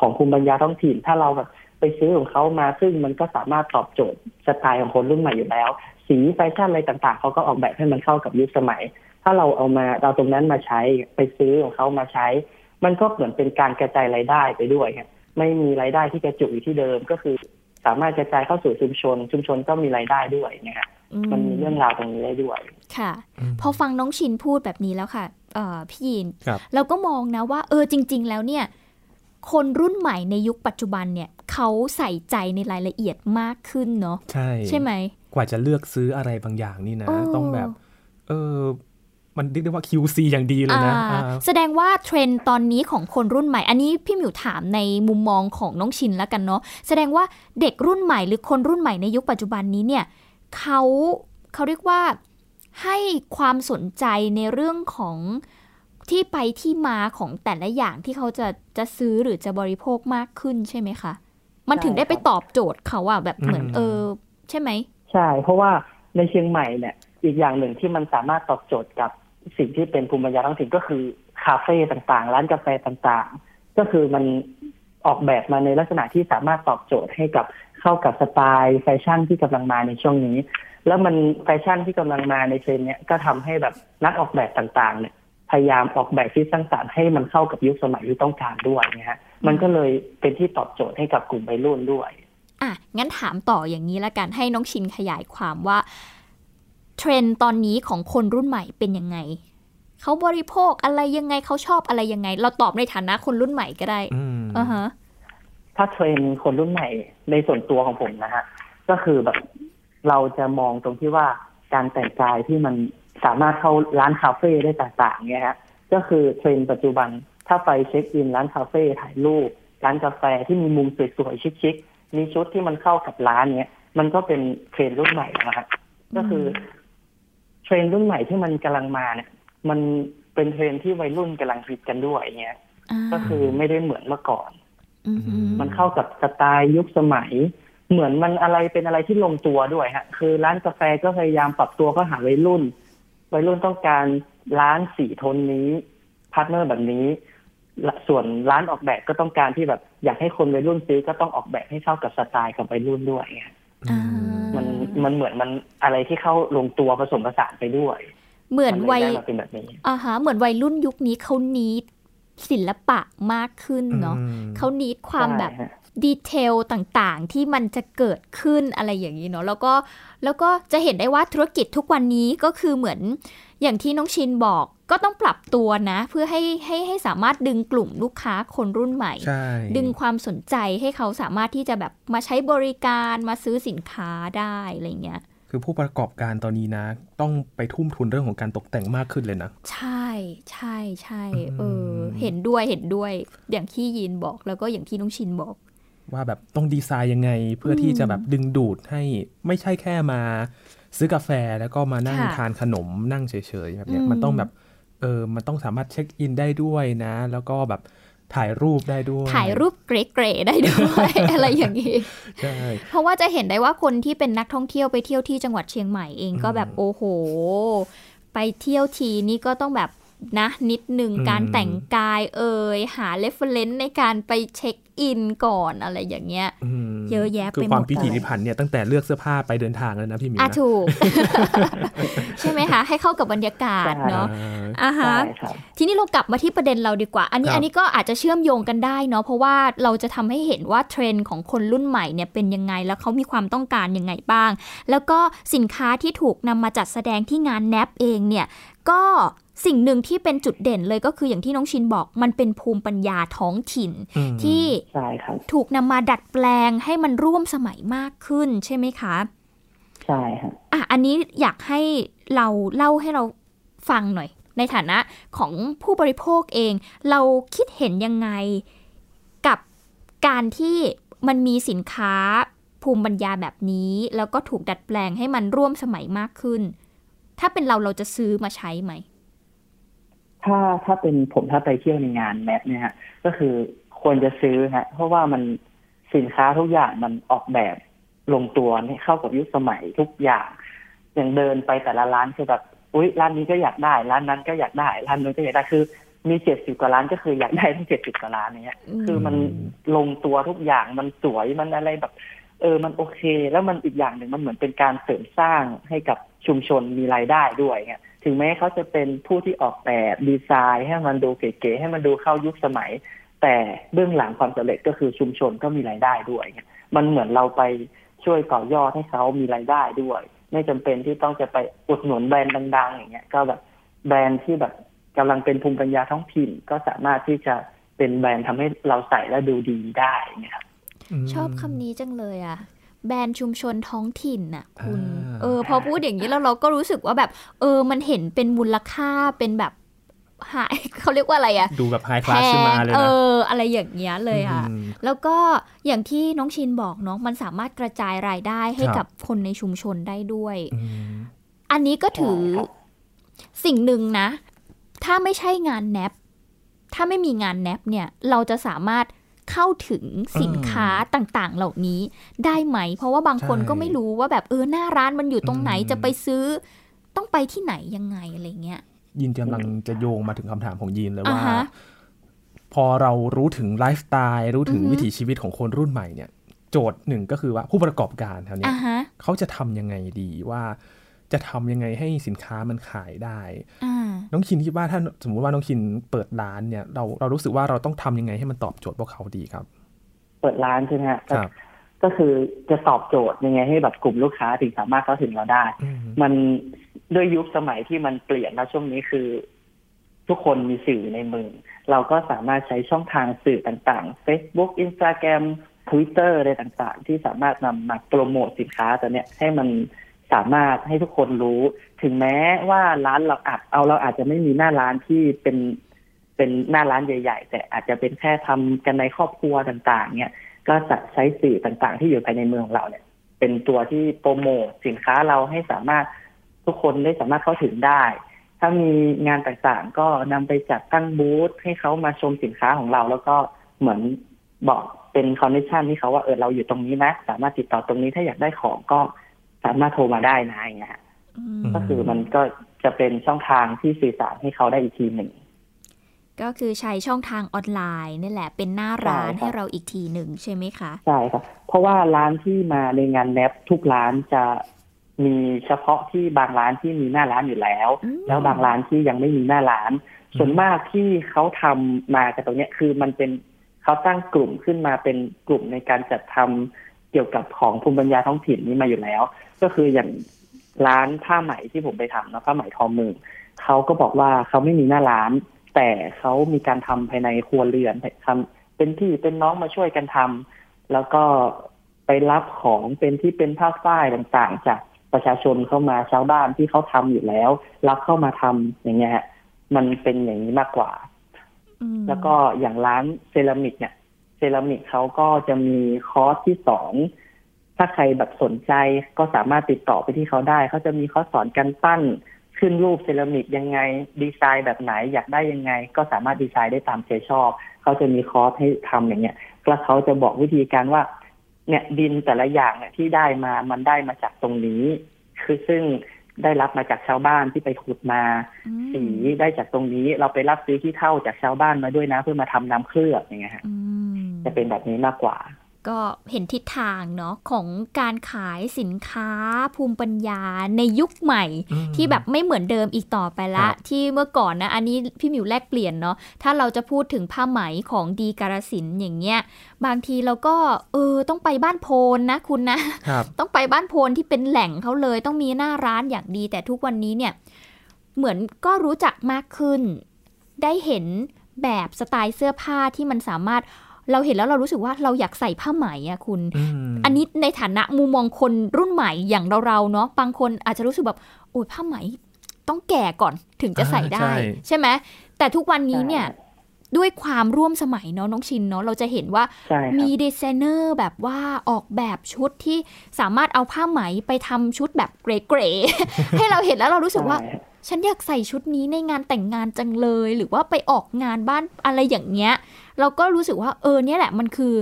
ของภูมิปัญญาท้องถิ่น ถ้าเราแบบไปซื้อของเขามาซึ่งมันก็สามารถตอบโจทย์สไตล์ของคนรุ่นใหม่อยู่แล้ว สีแฟชั่นอะไรต่างๆเขาก็ออกแบบให้มันเข้ากับยุคสมัย ถ้าเราเอามาเราตรงนั้นมาใช้ไปซื้อของเขามาใช้ มันก็เหมือนเป็นการกระจายรายได้ไปด้วยครับ ไม่มีรายได้ที่กระจุกอยู่ที่เดิมก็คือ สามารถกระจายเข้าสู่ชุมชน ชุมชนก็มีรายได้ด้วยนะฮะอืมันมีเรื่องราวตรงนี้ได้ด้วย ค่ะอืมพอฟังน้องชินพูดแบบนี้แล้วค่ะเอ่อพี่ยินครับเราก็มองนะว่า เออจริง ๆ แล้วเนี่ย คนรุ่นใหม่ในยุคปัจจุบันเนี่ยเขาใส่ใจในรายละเอียดมากขึ้นเนาะใช่ใช่ไหมกว่าจะเลือกซื้ออะไรบางอย่างนี่นะเออต้องแบบ เออ มันเรียกได้ว่า QC อย่างดีเลยนะอ่าอ่าแสดงว่าเทรนด์ตอนนี้ของคนรุ่นใหม่ อันนี้พี่หมิวถามในมุมมองของน้องชินแล้วกันเนาะแสดงว่าเด็กรุ่นใหม่หรือคนรุ่นใหม่ในยุคปัจจุบันนี้เนี่ยเขาเขาเรียกว่าให้ความสนใจในเรื่องของที่ไปที่มาของแต่ละอย่างที่เขาจะจะซื้อหรือจะบริโภคมากขึ้นใช่ไหมคะ มันถึงได้ไปตอบโจทย์เขาอะแบบเหมือนอืมเออ ใช่ไหม ใช่ เพราะว่าในเชียงใหม่เนี่ย อีกอย่างหนึ่งที่มันสามารถตอบโจทย์กับ สิ่งที่เป็นภูมิปัญญาท้องถิ่นก็คือคาเฟ่ต่างๆ ร้านกาแฟต่างๆ ก็คือมันออกแบบมาในลักษณะที่สามารถตอบโจทย์ให้กับเข้ากับสไตล์แฟชั่นที่กำลังมาในช่วงนี้ แล้วมันแฟชั่นที่กำลังมาในเทรนด์เนี้ยก็ทำให้แบบนักออกแบบต่างๆ เนี่ยพยายามออกแบบที่สร้างสรรค์ให้มันเข้ากับยุคสมัยที่ต้องการด้วยนะฮะมันก็เลยเป็นที่ตอบโจทย์ให้กับกลุ่มวัยรุ่นด้วยอะงั้นถามต่ออย่างนี้ละกันให้น้องชินขยายความว่า เทรนด์ตอนนี้ของคนรุ่นใหม่เป็นยังไง เขาบริโภคอะไรยังไงเขาชอบอะไรยังไง เราตอบในฐานะคนรุ่นใหม่ก็ได้อืมอ่าฮะถ้าเทรนด์คนรุ่นใหม่ในส่วนตัวของผมนะฮะก็คือแบบเราจะมองตรงที่ว่าการแต่งกายที่มันสามารถเข้าร้านคาเฟ่ได้ต่างๆเนี่ยฮะก็คือเทรนด์ปัจจุบันถ้าไปเช็คอินร้านคาเฟ่ถ่ายรูปร้านกาแฟที่มีมุมสวยๆชิคๆมีชุดที่มันเข้ากับร้านเนี้ยมันก็เป็นเทรนด์รุ่นใหม่นะฮะก็คือ เทรนด์รุ่นใหม่ที่มันกำลังมาเนี่ย มันเป็นเทรนด์ที่วัยรุ่นกำลังฮิตกันด้วยเงี้ยอ่าก็คือไม่ได้เหมือนเมื่อก่อนอือหือมันเข้ากับสไตล์ยุคสมัย เหมือนมันอะไรเป็นอะไรที่ลงตัวด้วยฮะ คือร้านกาแฟก็พยายามปรับตัวเพื่อหาวัยรุ่น วัยรุ่นต้องการร้านสีโทนนี้ pattern แบบนี้และส่วนร้านออกแบบก็ต้องการที่แบบ อยากให้คนวัยรุ่นซื้อก็ต้องออกแบบให้เข้ากับสไตล์กับวัยรุ่นด้วยไงอ่ามัน มันเหมือนมันอะไรที่เข้าลงตัวผสมผสานไปด้วย เหมือนมัวัยเลยได้มาเป็นแบบนี้อ่าฮะเหมือนวัยรุ่นยุคนี้เขานีดศิลปะมากขึ้นเนาะอืมเขานีดความแบบใช่ฮะ ดีเทลต่างๆ ที่มันจะเกิดขึ้นอะไรอย่างนี้เนาะแล้วก็แล้วก็จะเห็นได้ว่าธุรกิจทุกวันนี้ก็คือเหมือนอย่างที่น้องชินบอกก็ต้องปรับตัวนะ เพื่อให้ให้ให้สามารถดึงกลุ่มลูกค้าคนรุ่นใหม่ใช่ดึงความสนใจให้เขาสามารถที่จะแบบมาใช้บริการมาซื้อสินค้าได้อะไรเงี้ยคือผู้ประกอบการตอนนี้นะ ต้องไปทุ่มทุนเรื่องของการตกแต่งมากขึ้นเลยนะ ใช่ใช่ใช่เอออมเห็นด้วยเห็นด้วยอย่างที่ยินบอกแล้วก็อย่างที่น้องชินบอก ว่าแบบต้องดีไซน์ยังไง เพื่อที่จะแบบดึงดูดให้ไม่ใช่แค่มา ซื้อกาแฟแล้วก็มานั่งค่ะทานขนมนั่งเฉยๆแบบเนี้ยอืมมันต้องแบบเอเออมันต้องสามารถเช็คอินได้ด้วยนะ แล้วก็แบบถ่ายรูปได้ด้วย ถ่ายรรูปเก๋ๆได้ด้วย อะไรอย่างนี้ใช่เพราะว่าจะเห็นได้ว่าคนที่เป็นนักท่องเที่ยวไปเที่ยวที่จังหวัดเชียงใหม่เองก็แบบโอ้โห ไปเที่ยวที่นี่ก็ต้องแบบ นะนิดหนึ่งอืมการแต่งกายเอ่ยหา reference ในการไปเช็คอินก่อนอะไรอย่างเงี้ยมเยอะแยะคือไปหมดความพิถีเลยพิถันเนี่ยตั้งแต่เลือกเสื้อผ้าไปเดินทางแล้วนะพี่หมีอะนะถูก ใช่ไหมคะ ให้เข้ากับบรรยากาศเนาะอ่าอะฮะใช่ครับทีนี้เรากลับมาที่ประเด็นเราดีกว่า อันนี้ครับอันนี้ก็อาจจะเชื่อมโยงกันได้เนาะเพราะว่าเราจะทำให้เห็นว่าเทรนด์ของคนรุ่นใหม่เนี่ยเป็นยังไงแล้วเขามีความต้องการยังไงบ้าง แล้วก็สินค้าที่ถูกนำมาจัดแสดงที่งานแนบเองเนี่ยก็ สิ่งหนึ่งที่เป็นจุดเด่นเลยก็คืออย่างที่น้องชินบอกมันเป็นภูมิปัญญาท้องถิ่นอืมที่ใช่ครับถูกนำมาดัดแปลงให้มันร่วมสมัยมากขึ้นใช่ไหมคะ ใช่ครับอะ อันนี้อยากให้เราเล่าให้เราฟังหน่อย ในฐานะของผู้บริโภคเอง เราคิดเห็นยังไงกับการที่มันมีสินค้าภูมิปัญญาแบบนี้ แล้วก็ถูกดัดแปลงให้มันร่วมสมัยมากขึ้น ถ้าเป็นเราเราจะซื้อมาใช้ไหม ถ้าถ้าเป็นผมถ้าไปเที่ยวในงานแมปเนี่ยฮะก็คือควรจะซื้อฮะเพราะว่ามันสินค้าทุกอย่างมันออกแบบลงตัวให้เข้ากับยุคสมัยทุกอย่าง อย่างเดินไปแต่ละร้านคือแบบอุ๊ยร้านนี้ก็อยากได้ ร้านนั้นก็อยากได้ ร้านนู้นก็อยากได้คือ มีเจ็ดสิบกว่าร้านก็คืออยากได้ทั้งเจ็ดสิบกว่าร้านเนี้ยอืมคือมันลงตัวทุกอย่างมันสวยมันอะไรแบบ เออมันโอเค แล้วมันอีกอย่างหนึ่งมันเหมือนเป็นการเสริมสร้างให้กับชุมชนมีรายได้ด้วยเงี้ย ถึงแม้เขาจะเป็นผู้ที่ออกแบบดีไซน์ให้มันดูเก๋ๆให้มันดูเข้ายุคสมัย แต่เบื้องหลังความสำเร็จก็คือชุมชนก็มีรายได้ด้วยเงี้ยมันเหมือนเราไปช่วยต่อยอดให้เขามีรายได้ด้วย ไม่จำเป็นที่ต้องจะไปอุดหนุนแบรนด์ดังๆ อย่างเงี้ย ก็แบบแบรนด์ที่แบบกำลังเป็นภูมิปัญญาท้องถิ่น ก็สามารถที่จะเป็นแบรนด์ทำให้เราใส่แล้วดูดีได้เงี้ยครับมชอบคำนี้จังเลยอะ แบรนด์ชุมชนท้องถิ่นน่ะคุณอ่าเออ พอพูดอย่างนี้แล้วเราก็รู้สึกว่าแบบ เออ มันเห็นเป็นมูลค่าเป็นแบบหายเขาเรียกว่าอะไรอะดูแบบไฮคลาสขึ้นมาเลยเอนะออะไรอย่างเงี้ยเลยค่ะอืมแล้วก็อย่างที่น้องชินบอกเนาะมันสามารถกระจายรายได้ให้ครับกับคนในชุมชนได้ด้วยอืมอันนี้ก็ถือใช่ครับสิ่งหนึ่งนะ ถ้าไม่ใช่งานแนบถ้าไม่มีงานแนบเนี่ย เราจะสามารถ เข้าถึงสินค้าต่างๆ เหล่านี้ได้ไหม เพราะว่าบางคนใช่ก็ไม่รู้ว่าแบบเออหน้าร้านมันอยู่ตรงไหนอืมจะไปซื้อ ต้องไปที่ไหนยังไงอะไรเงี้ยยินกำลังจะโยงมาถึงคำถามของยีนเลยอ่าว่าฮะพอเรารู้ถึงไลฟ์สไตล์รู้ถึงอือฮึวิถีชีวิตของคนรุ่นใหม่เนี่ย โจทย์หนึ่งก็คือว่าผู้ประกอบการแถวเนี้อ่ายฮะเขาจะทำยังไงดีว่า จะทำยังไงให้สินค้ามันขายได้อ่าน้องคินคิดว่าถ้าสมมุติว่าน้องคินเปิดร้านเนี่ยเราเรารู้สึกว่าเราต้องทำยังไงให้มันตอบโจทย์พวกเขาดีครับ เปิดร้านใช่ไหมฮะครับก็คือจะตอบโจทย์ยังไงให้แบบกลุ่มลูกค้าถึงสามารถเข้าถึงเราได้อืมมันด้วยยุคสมัยที่มันเปลี่ยนแล้วช่วงนี้คือ ทุกคนมีสื่อในมือ เราก็สามารถใช้ช่องทางสื่อต่างๆ Facebook Instagram Twitter อะไรต่างๆ ที่สามารถนำมาโปรโมทสินค้าตัวเนี้ยให้มัน สามารถให้ทุกคนรู้ ถึงแม้ว่าร้านเราอาจเอาเราอาจจะไม่มีหน้าร้านที่เป็นเป็นหน้าร้านใหญ่ ๆ แต่อาจจะเป็นแค่ทำกันในครอบครัวต่างๆ เนี่ย ก็จะใช้สื่อต่างๆ ที่อยู่ภายในเมืองของเราเนี่ย เป็นตัวที่โปรโมทสินค้าเราให้สามารถทุกคนได้สามารถเข้าถึงได้ ถ้ามีงานต่างๆ ก็นำไปจัดตั้งบูธให้เขามาชมสินค้าของเรา แล้วก็เหมือนบอกเป็นคอนเนคชั่นที่เขาว่าเออเราอยู่ตรงนี้นะ สามารถติดต่อตรงนี้ถ้าอยากได้ของก็ สามารถโทรมาได้นะอย่างเงี้ยฮะอืมก็คือมันก็จะเป็นช่องทางที่สื่อสารให้เขาได้อีกทีหนึ่งก็คือใช้ช่องทางออนไลน์นี่แหละ เป็นหน้าร้านใช่ครับให้เราอีกทีหนึ่งใช่ไหมคะใช่ครับเพราะว่าร้านที่มาในงานแนบทุกร้านจะมีเฉพาะที่บางร้านที่มีหน้าร้านอยู่แล้วอืมแล้วบางร้านที่ยังไม่มีหน้าร้าน ส่วนมากที่เขาทำมาจากตรงเนี้ยคือมันเป็นเขาตั้งกลุ่มขึ้นมาเป็นกลุ่มในการจัดทำ เกี่ยวกับของภูมิปัญญาท้องถิ่นนี้มาอยู่แล้ว ก็คืออย่างร้านผ้าไหมที่ผมไปทำเนอะผ้าไหมทอมือเขาก็บอกว่าเขาไม่มีหน้าร้าน แต่เขามีการทำภายในครัวเรือนทำเป็นพี่เป็นน้องมาช่วยกันทำแล้วก็ไปรับของเป็นที่เป็นผ้าฝ้ายต่างๆ จากประชาชนเข้ามาชาวบ้านที่เขาทำอยู่แล้ว รับเข้ามาทำอย่างเงี้ยฮะมันเป็นอย่างนี้มากกว่าอืมแล้วก็อย่างร้านเซรามิกเนี่ยเซ รามิกเขาก็จะมีคอร์สที่สอน ถ้าใครแบบสนใจก็สามารถติดต่อไปที่เขาได้ เขาจะมีคอร์สสอนการปั้นขึ้นรูปเซรามิกยังไง ดีไซน์แบบไหนอยากได้ยังไง ก็สามารถดีไซน์ได้ตามใจชอบ เขาจะมีคอร์สให้ทำอย่างเงี้ยแล้วเขาจะบอกวิธีการว่า เนี่ยดินแต่ละอย่างเนี่ยที่ได้มามันได้มาจากตรงนี้ คือซึ่ง ได้รับมาจากชาวบ้านที่ไปขุดมาอืมสีได้จากตรงนี้เราไปรับซื้อที่เท่าจากชาวบ้านมาด้วยนะ เพื่อมาทำน้ำเคลือบอย่างเงี้ยฮะอืมจะเป็นแบบนี้มากกว่า ก็เห็นทิศทางเนาะของการขายสินค้าภูมิปัญญาในยุคใหม่อืมที่แบบไม่เหมือนเดิมอีกต่อไปละครับที่เมื่อก่อนนะ อันนี้พี่หมิวแลกเปลี่ยนเนาะถ้าเราจะพูดถึงผ้าไหมของดีการสินธุ์อย่างเงี้ยบางทีเราก็เออต้องไปบ้านโพนนะคุณนะครับต้องไปบ้านโพนที่เป็นแหล่งเขาเลยต้องมีหน้าร้านอย่างดี แต่ทุกวันนี้เนี่ยเหมือนก็รู้จักมากขึ้น ได้เห็นแบบสไตล์เสื้อผ้าที่มันสามารถ เราเห็นแล้วเรารู้สึกว่าเราอยากใส่ผ้าไหมอะคุณอืมอันนี้ในฐานะมุมมองคนรุ่นใหม่อย่างเราๆเนาะบางคนอาจจะรู้สึกแบบโอ้ยผ้าไหมต้องแก่ก่อนถึงจะใส่ได้อ่าใช่ใช่ไหมแต่ทุกวันนี้เนี่ยใช่ด้วยความร่วมสมัยเนาะน้องชินเนาะเราจะเห็นว่าใช่ครับมีดีไซเนอร์แบบว่าออกแบบชุดที่สามารถเอาผ้าไหมไปทำชุดแบบเก๋ๆให้เราเห็นแล้วเรารู้สึกว่าใช่ฉันอยากใส่ชุดนี้ในงานแต่งงานจังเลย หรือว่าไปออกงานบ้านอะไรอย่างเงี้ย เราก็รู้สึกว่าเออเนี่ยแหละมันคือ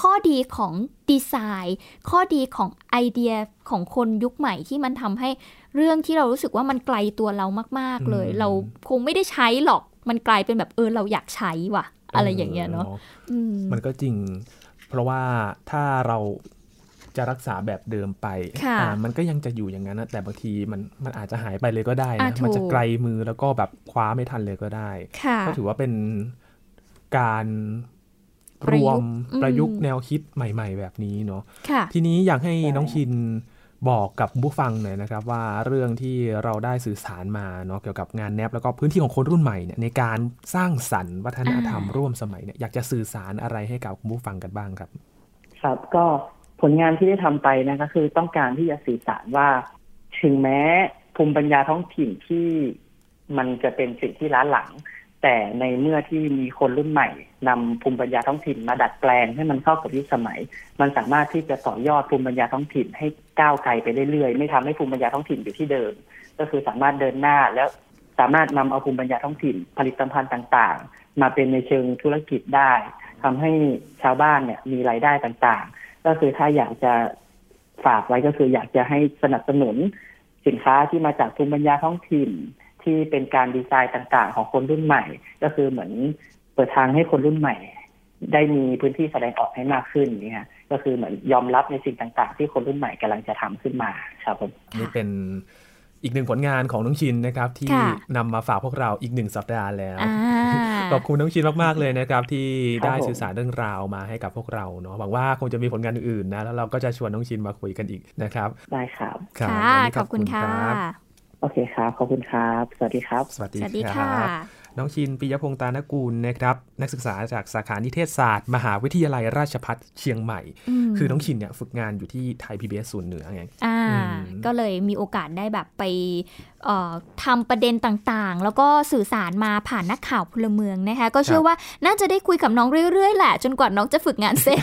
ข้อดีของดีไซน์ ข้อดีของไอเดียของคนยุคใหม่ที่มันทำให้เรื่องที่เรารู้สึกว่ามันไกลตัวเรามาก ๆเลยอืมเราคงไม่ได้ใช้หรอกมันกลายเป็นแบบเออเราอยากใช้ว่ะ อะไรอย่างเงี้ยเนาะอืมมันก็จริง เพราะว่าถ้าเราจะรักษาแบบเดิมไปค่ะอ่ามันก็ยังจะอยู่อย่างนั้นนะแต่บางทีมันมันอาจจะหายไปเลยก็ได้อะนะถูกมันจะไกลมือแล้วก็แบบคว้าไม่ทันเลยก็ได้ค่ะก็ถือว่าเป็น การปรระยุวกต์มอืมประยุกต์แนวคิดใหม่ ๆ แบบนี้เนาะค่ะทีนี้อยากให้น้องชินบอกกับผู้ฟังหน่อยนะครับว่าเรื่องที่เราได้สื่อสารมาเนาะเกี่ยวกับงานแนบแล้วก็พื้นที่ของคนรุ่นใหม่เนี่ยในการสร้างสรรค์วัฒนธรรมอ่าร่วมสมัยเนี่ยอยากจะสื่อสารอะไรให้กับคุณผู้ฟังกันบ้างครับ ครับก็ผลงานที่ได้ทำไปนะก็คือต้องการที่จะสื่อสารว่า ถึงแม้ภูมิปัญญาท้องถิ่นที่มันจะเป็นสิ่งที่ล้าหลัง แต่ในเมื่อที่มีคนรุ่นใหม่นำภูมิปัญญาท้องถิ่นมาดัดแปลงให้มันเข้ากับยุคสมัย มันสามารถที่จะต่อยอดภูมิปัญญาท้องถิ่นให้ก้าวไกลไปเรื่อยๆ ไม่ทำให้ภูมิปัญญาท้องถิ่นอยู่ที่เดิม ก็คือสามารถเดินหน้าแล้วสามารถนำเอาภูมิปัญญาท้องถิ่น ผลิตภัณฑ์ต่างๆ มาเป็นในเชิงธุรกิจได้ทำให้ชาวบ้านเนี่ยมีรายได้ต่างๆ ก็คือถ้าอยากจะฝากไว้ก็คืออยากจะให้สนับสนุนสินค้าที่มาจากภูมิปัญญาท้องถิ่น ที่เป็นการดีไซน์ต่างๆ ของคนรุ่นใหม่ ก็คือเหมือนเปิดทางให้คนรุ่นใหม่ ได้มีพื้นที่แสดงออกให้มากขึ้นนี่ฮะก็คือเหมือนยอมรับในสิ่งต่าง ๆ ที่คนรุ่นใหม่กำลังจะทำขึ้นมาครับผมนี่เป็นอีกหนึ่งผลงานของน้องชินนะครับ ที่ค่ะนำมาฝากพวกเราอีกหนึ่งสัปดาห์แล้วอ่าขอบคุณน้องชินมากๆเลยนะครับ ที่ครับได้ผมสื่อสารเรื่องราวมาให้กับพวกเราเนาะหวังว่าคงจะมีผลงานอื่นๆนะแล้วเราก็จะชวนน้องชินมาคุยกันอีกนะครับได้ครับรับค่ะวันนี้ขอบคุณค่ะรับ โอเคครับ ขอบคุณครับ สวัสดีครับ สวัสดีสวัสดีคค่ะรับ น้องชินปิยพงษ์ตานกูลนะครับนักศึกษาจากสาขานิเทศศาสตร์ มหาวิทยาลัยราชภัฏเชียงใหม่มคือน้องชินเนี่ยฝึกงานอยู่ที่ไทย PBS ศูนย์เหนือไงอ่าอืมก็เลยมีโอกาสได้แบบไปเอ่อทำประเด็นต่างๆ แล้วก็สื่อสารมาผ่านนักข่าวพลเมืองนะคะก็เชื่อว่าน่าจะได้คุยกับน้องเรื่อยๆ แหละ จนกว่าน้องจะฝึกงานเสร็จ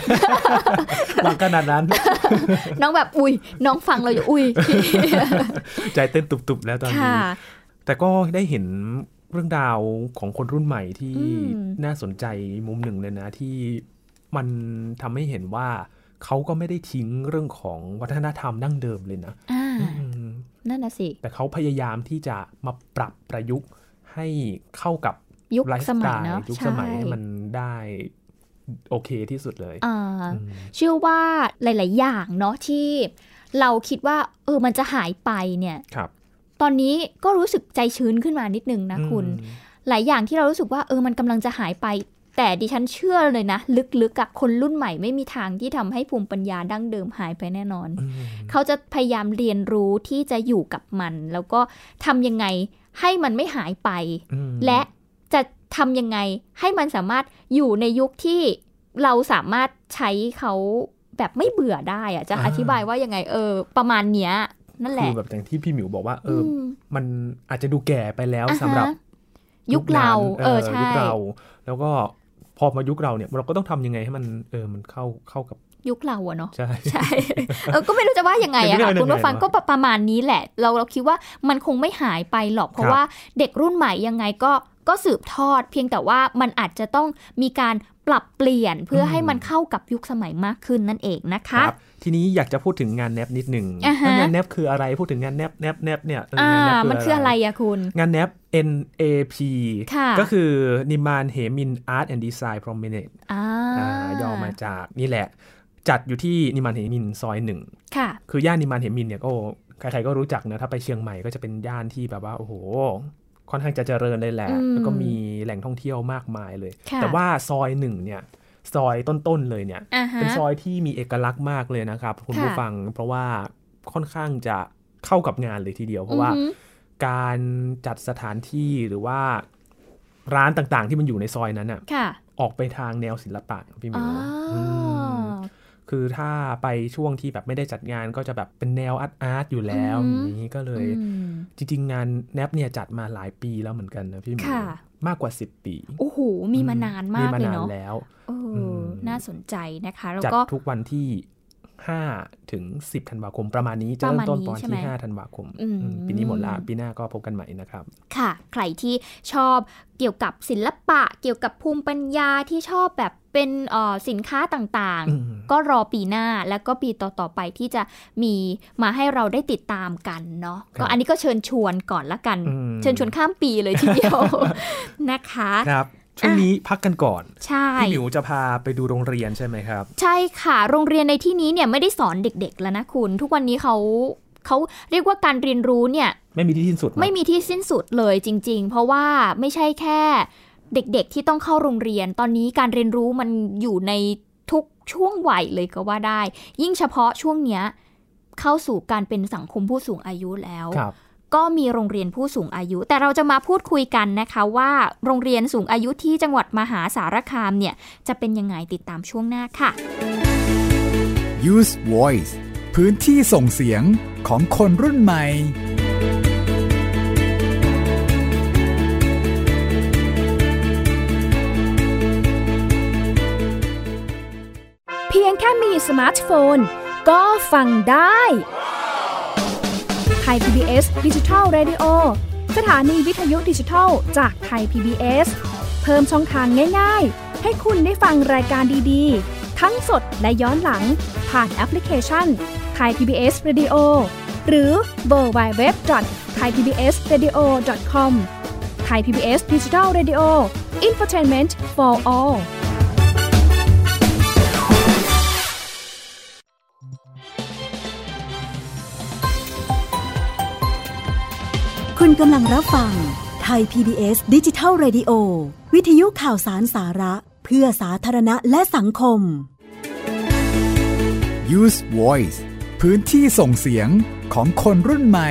หลังขนาดนั้น น้องแบบอุ้ยน้องฟังเราอยู่อุ้ยใจเต้นตุบๆแล้วตอนนี้ค่ะแต่ก็ได้เห็น เรื่องราวของคนรุ่นใหม่ที่อืมน่าสนใจมุมหนึ่งเลยนะที่มันทำให้เห็นว่าเขาก็ไม่ได้ทิ้งเรื่องของวัฒนธรรมดั้งเดิมเลยนะอ่าอืมนั่นน่ะสิ แต่เขาพยายามที่จะมาปรับประยุกต์ให้เข้ากับยุคไลฟ์สสไตมัยล์เนาะยุคใช่สมัยให้มันได้โอเคที่สุดเลยอ่าอืมเชื่อว่าหลาย ๆ อย่างเนาะที่เราคิดว่าเออมันจะหายไปเนี่ยครับ ตอนนี้ก็รู้สึกใจชื้นขึ้นมานิดนึงนะคุณอืมหลายอย่างที่เรารู้สึกว่าเออมันกำลังจะหายไป แต่ดิฉันเชื่อเลยนะ ลึกๆอะคนรุ่นใหม่ไม่มีทางที่ทำให้ภูมิปัญญาดั้งเดิมหายไปแน่นอนอืมเขาจะพยายามเรียนรู้ที่จะอยู่กับมัน แล้วก็ทำยังไงให้มันไม่หายไปอืมและจะทำยังไงให้มันสามารถอยู่ในยุคที่เราสามารถใช้เขาแบบไม่เบื่อได้อะจะอธิบายว่ายังไงเออ ประมาณเนี้ย นั่นแหคืละอแบบอย่างที่พี่หมิวบอกว่า เอออมมันอาจจะดูแก่ไปแล้วอ่าฮะสำหรับ ยุคเรานั้นเออใช่ยุคเรา แล้วก็พอมายุคเราเนี่ยเราก็ต้องทำยังไงให้มันเออมันเข้าเข้ากับยุคเราอะเนาะใช่ใช่เออก็ไม่รู้จะว่ายังไงอะไม่รู้ค่ะจะคุณผู้ฟังยังไงก็ประมาณนี้แหละ เราเราคิดว่ามันคงไม่หายไปหรอก เพราะครับว่าเด็กรุ่นใหม่ยังไงก็ก็สืบทอด เพียงแต่ว่ามันอาจจะต้องมีการปรับเปลี่ยนเพื่อให้มันเข้ากับยุคสมัยมากขึ้นนั่นเองนะคะครับ ทีนี้อยากจะพูดถึงงานแนบนิดหนึ่งอ่าฮะงานแนบคืออะไรพูดถึงงานแนบแนบแนบเนี่ยเอ่างามันคืออะไรอะคุณ งานแนบ NAP ค่ะก็คือนิมานเหมิน Art and Design Promenade อ่าอ่าย่อมาจากนี่แหละ จัดอยู่ที่นิมานเหมินซอยหนึ่งค่ะคือย่านนิมานเหมินเนี่ยก็ใครๆก็รู้จักนะถ้าไปเชียงใหม่ก็จะเป็นย่านที่แบบว่าโอ้โหค่อนข้างจะเจริญเลยแหละอืมแล้วก็มีแหล่งท่องเที่ยวมากมายเลยค่ะแต่ว่าซอยหนึ่งเนี่ย ซอยต้นๆเลยเนี่ยอ่าฮะเป็นซอยที่มีเอกลักษณ์มากเลยนะครับ คุณค่ะผู้ฟังเพราะว่าค่อนข้างจะเข้ากับงานเลยทีเดียว เพราะว่าอือหือการจัดสถานที่หรือว่าร้านต่างๆ ที่มันอยู่ในซอยนั้นอะค่ะออกไปทางแนวศิลปะพี่หมิอ๋วอมคือถ้าไปช่วงที่แบบไม่ได้จัดงานก็จะแบบเป็นแนวอาร์ตอาร์ตอยู่แล้วอืออหือย่างนี้ก็เลยอืมจริง ๆ งานแนบเนี่ยจัดมาหลายปีแล้วเหมือนกันนะพี่หมิวค่ะ มากกว่า 10 ปีโอ้โหมีมานานมากมาเลยนานเนาะแล้วเอออมน่าสนใจนะคะ แล้วจัดก็ทุกวันที่ 5 ถึง 10ธันวาคม ประมาณนี้จะประเริ่มาณมต้นนี้ตอนใช่ไหมที่ 5 ธันวาคมอืมอืมปีนี้หมดละปีหน้าก็พบกันใหม่นะครับ ค่ะ ใครที่ชอบเกี่ยวกับศิลปะ เกี่ยวกับภูมิปัญญาที่ชอบแบบเป็นเอ่อสินค้าต่างอืมๆก็รอปีหน้าแล้วก็ปีต่อๆไปที่จะมีมาให้เราได้ติดตามกันเนาะครับก็อันนี้ก็เชิญชวนก่อนละกันอืมเชิญชวนข้ามปีเลยทีเดียวนะคะครับ ช่วงนี้พักกันก่อน ใช่พี่หมิวจะพาไปดูโรงเรียนใช่ไหมครับ ใช่ค่ะ โรงเรียนในที่นี้เนี่ยไม่ได้สอนเด็ก ๆ แล้วนะคุณ ทุกวันนี้เขาเขาเรียกว่าการเรียนรู้เนี่ย ไม่มีที่สิ้นสุดเนอะไม่มีที่สิ้นสุดเลยจริง ๆ เพราะว่าไม่ใช่แค่เด็กๆที่ต้องเข้าโรงเรียน ตอนนี้การเรียนรู้มันอยู่ในทุกช่วงวัยเลยก็ว่าได้ ยิ่งเฉพาะช่วงเนี้ยเข้าสู่การเป็นสังคมผู้สูงอายุแล้วครับ ก็มีโรงเรียนผู้สูงอายุ แต่เราจะมาพูดคุยกันนะคะว่าโรงเรียนสูงอายุที่จังหวัดมหาสารคามเนี่ยจะเป็นยังไงติดตามช่วงหน้าค่ะ Use Voice พื้นที่ส่งเสียงของคนรุ่นใหม่เพียงแค่มีสมาร์ทโฟน ก็ฟังได้ Thai PBS Digital Radio สถานีวิทยุดิจิทัลจากไทย PBS เพิ่มช่องทางง่ายๆ ให้คุณได้ฟังรายการดีๆ ทั้งสดและย้อนหลัง ผ่านแอปพลิเคชันไทย PBS Radio หรือ www.thaipbsradio.com Thai PBS Digital Radio infotainment for all คุณกำลังรับฟังไทย PBS ดิจิทัล Radio วิทยุข่าวสารสาระ เพื่อสาธารณะและสังคม Use Voice พื้นที่ส่งเสียงของคนรุ่นใหม่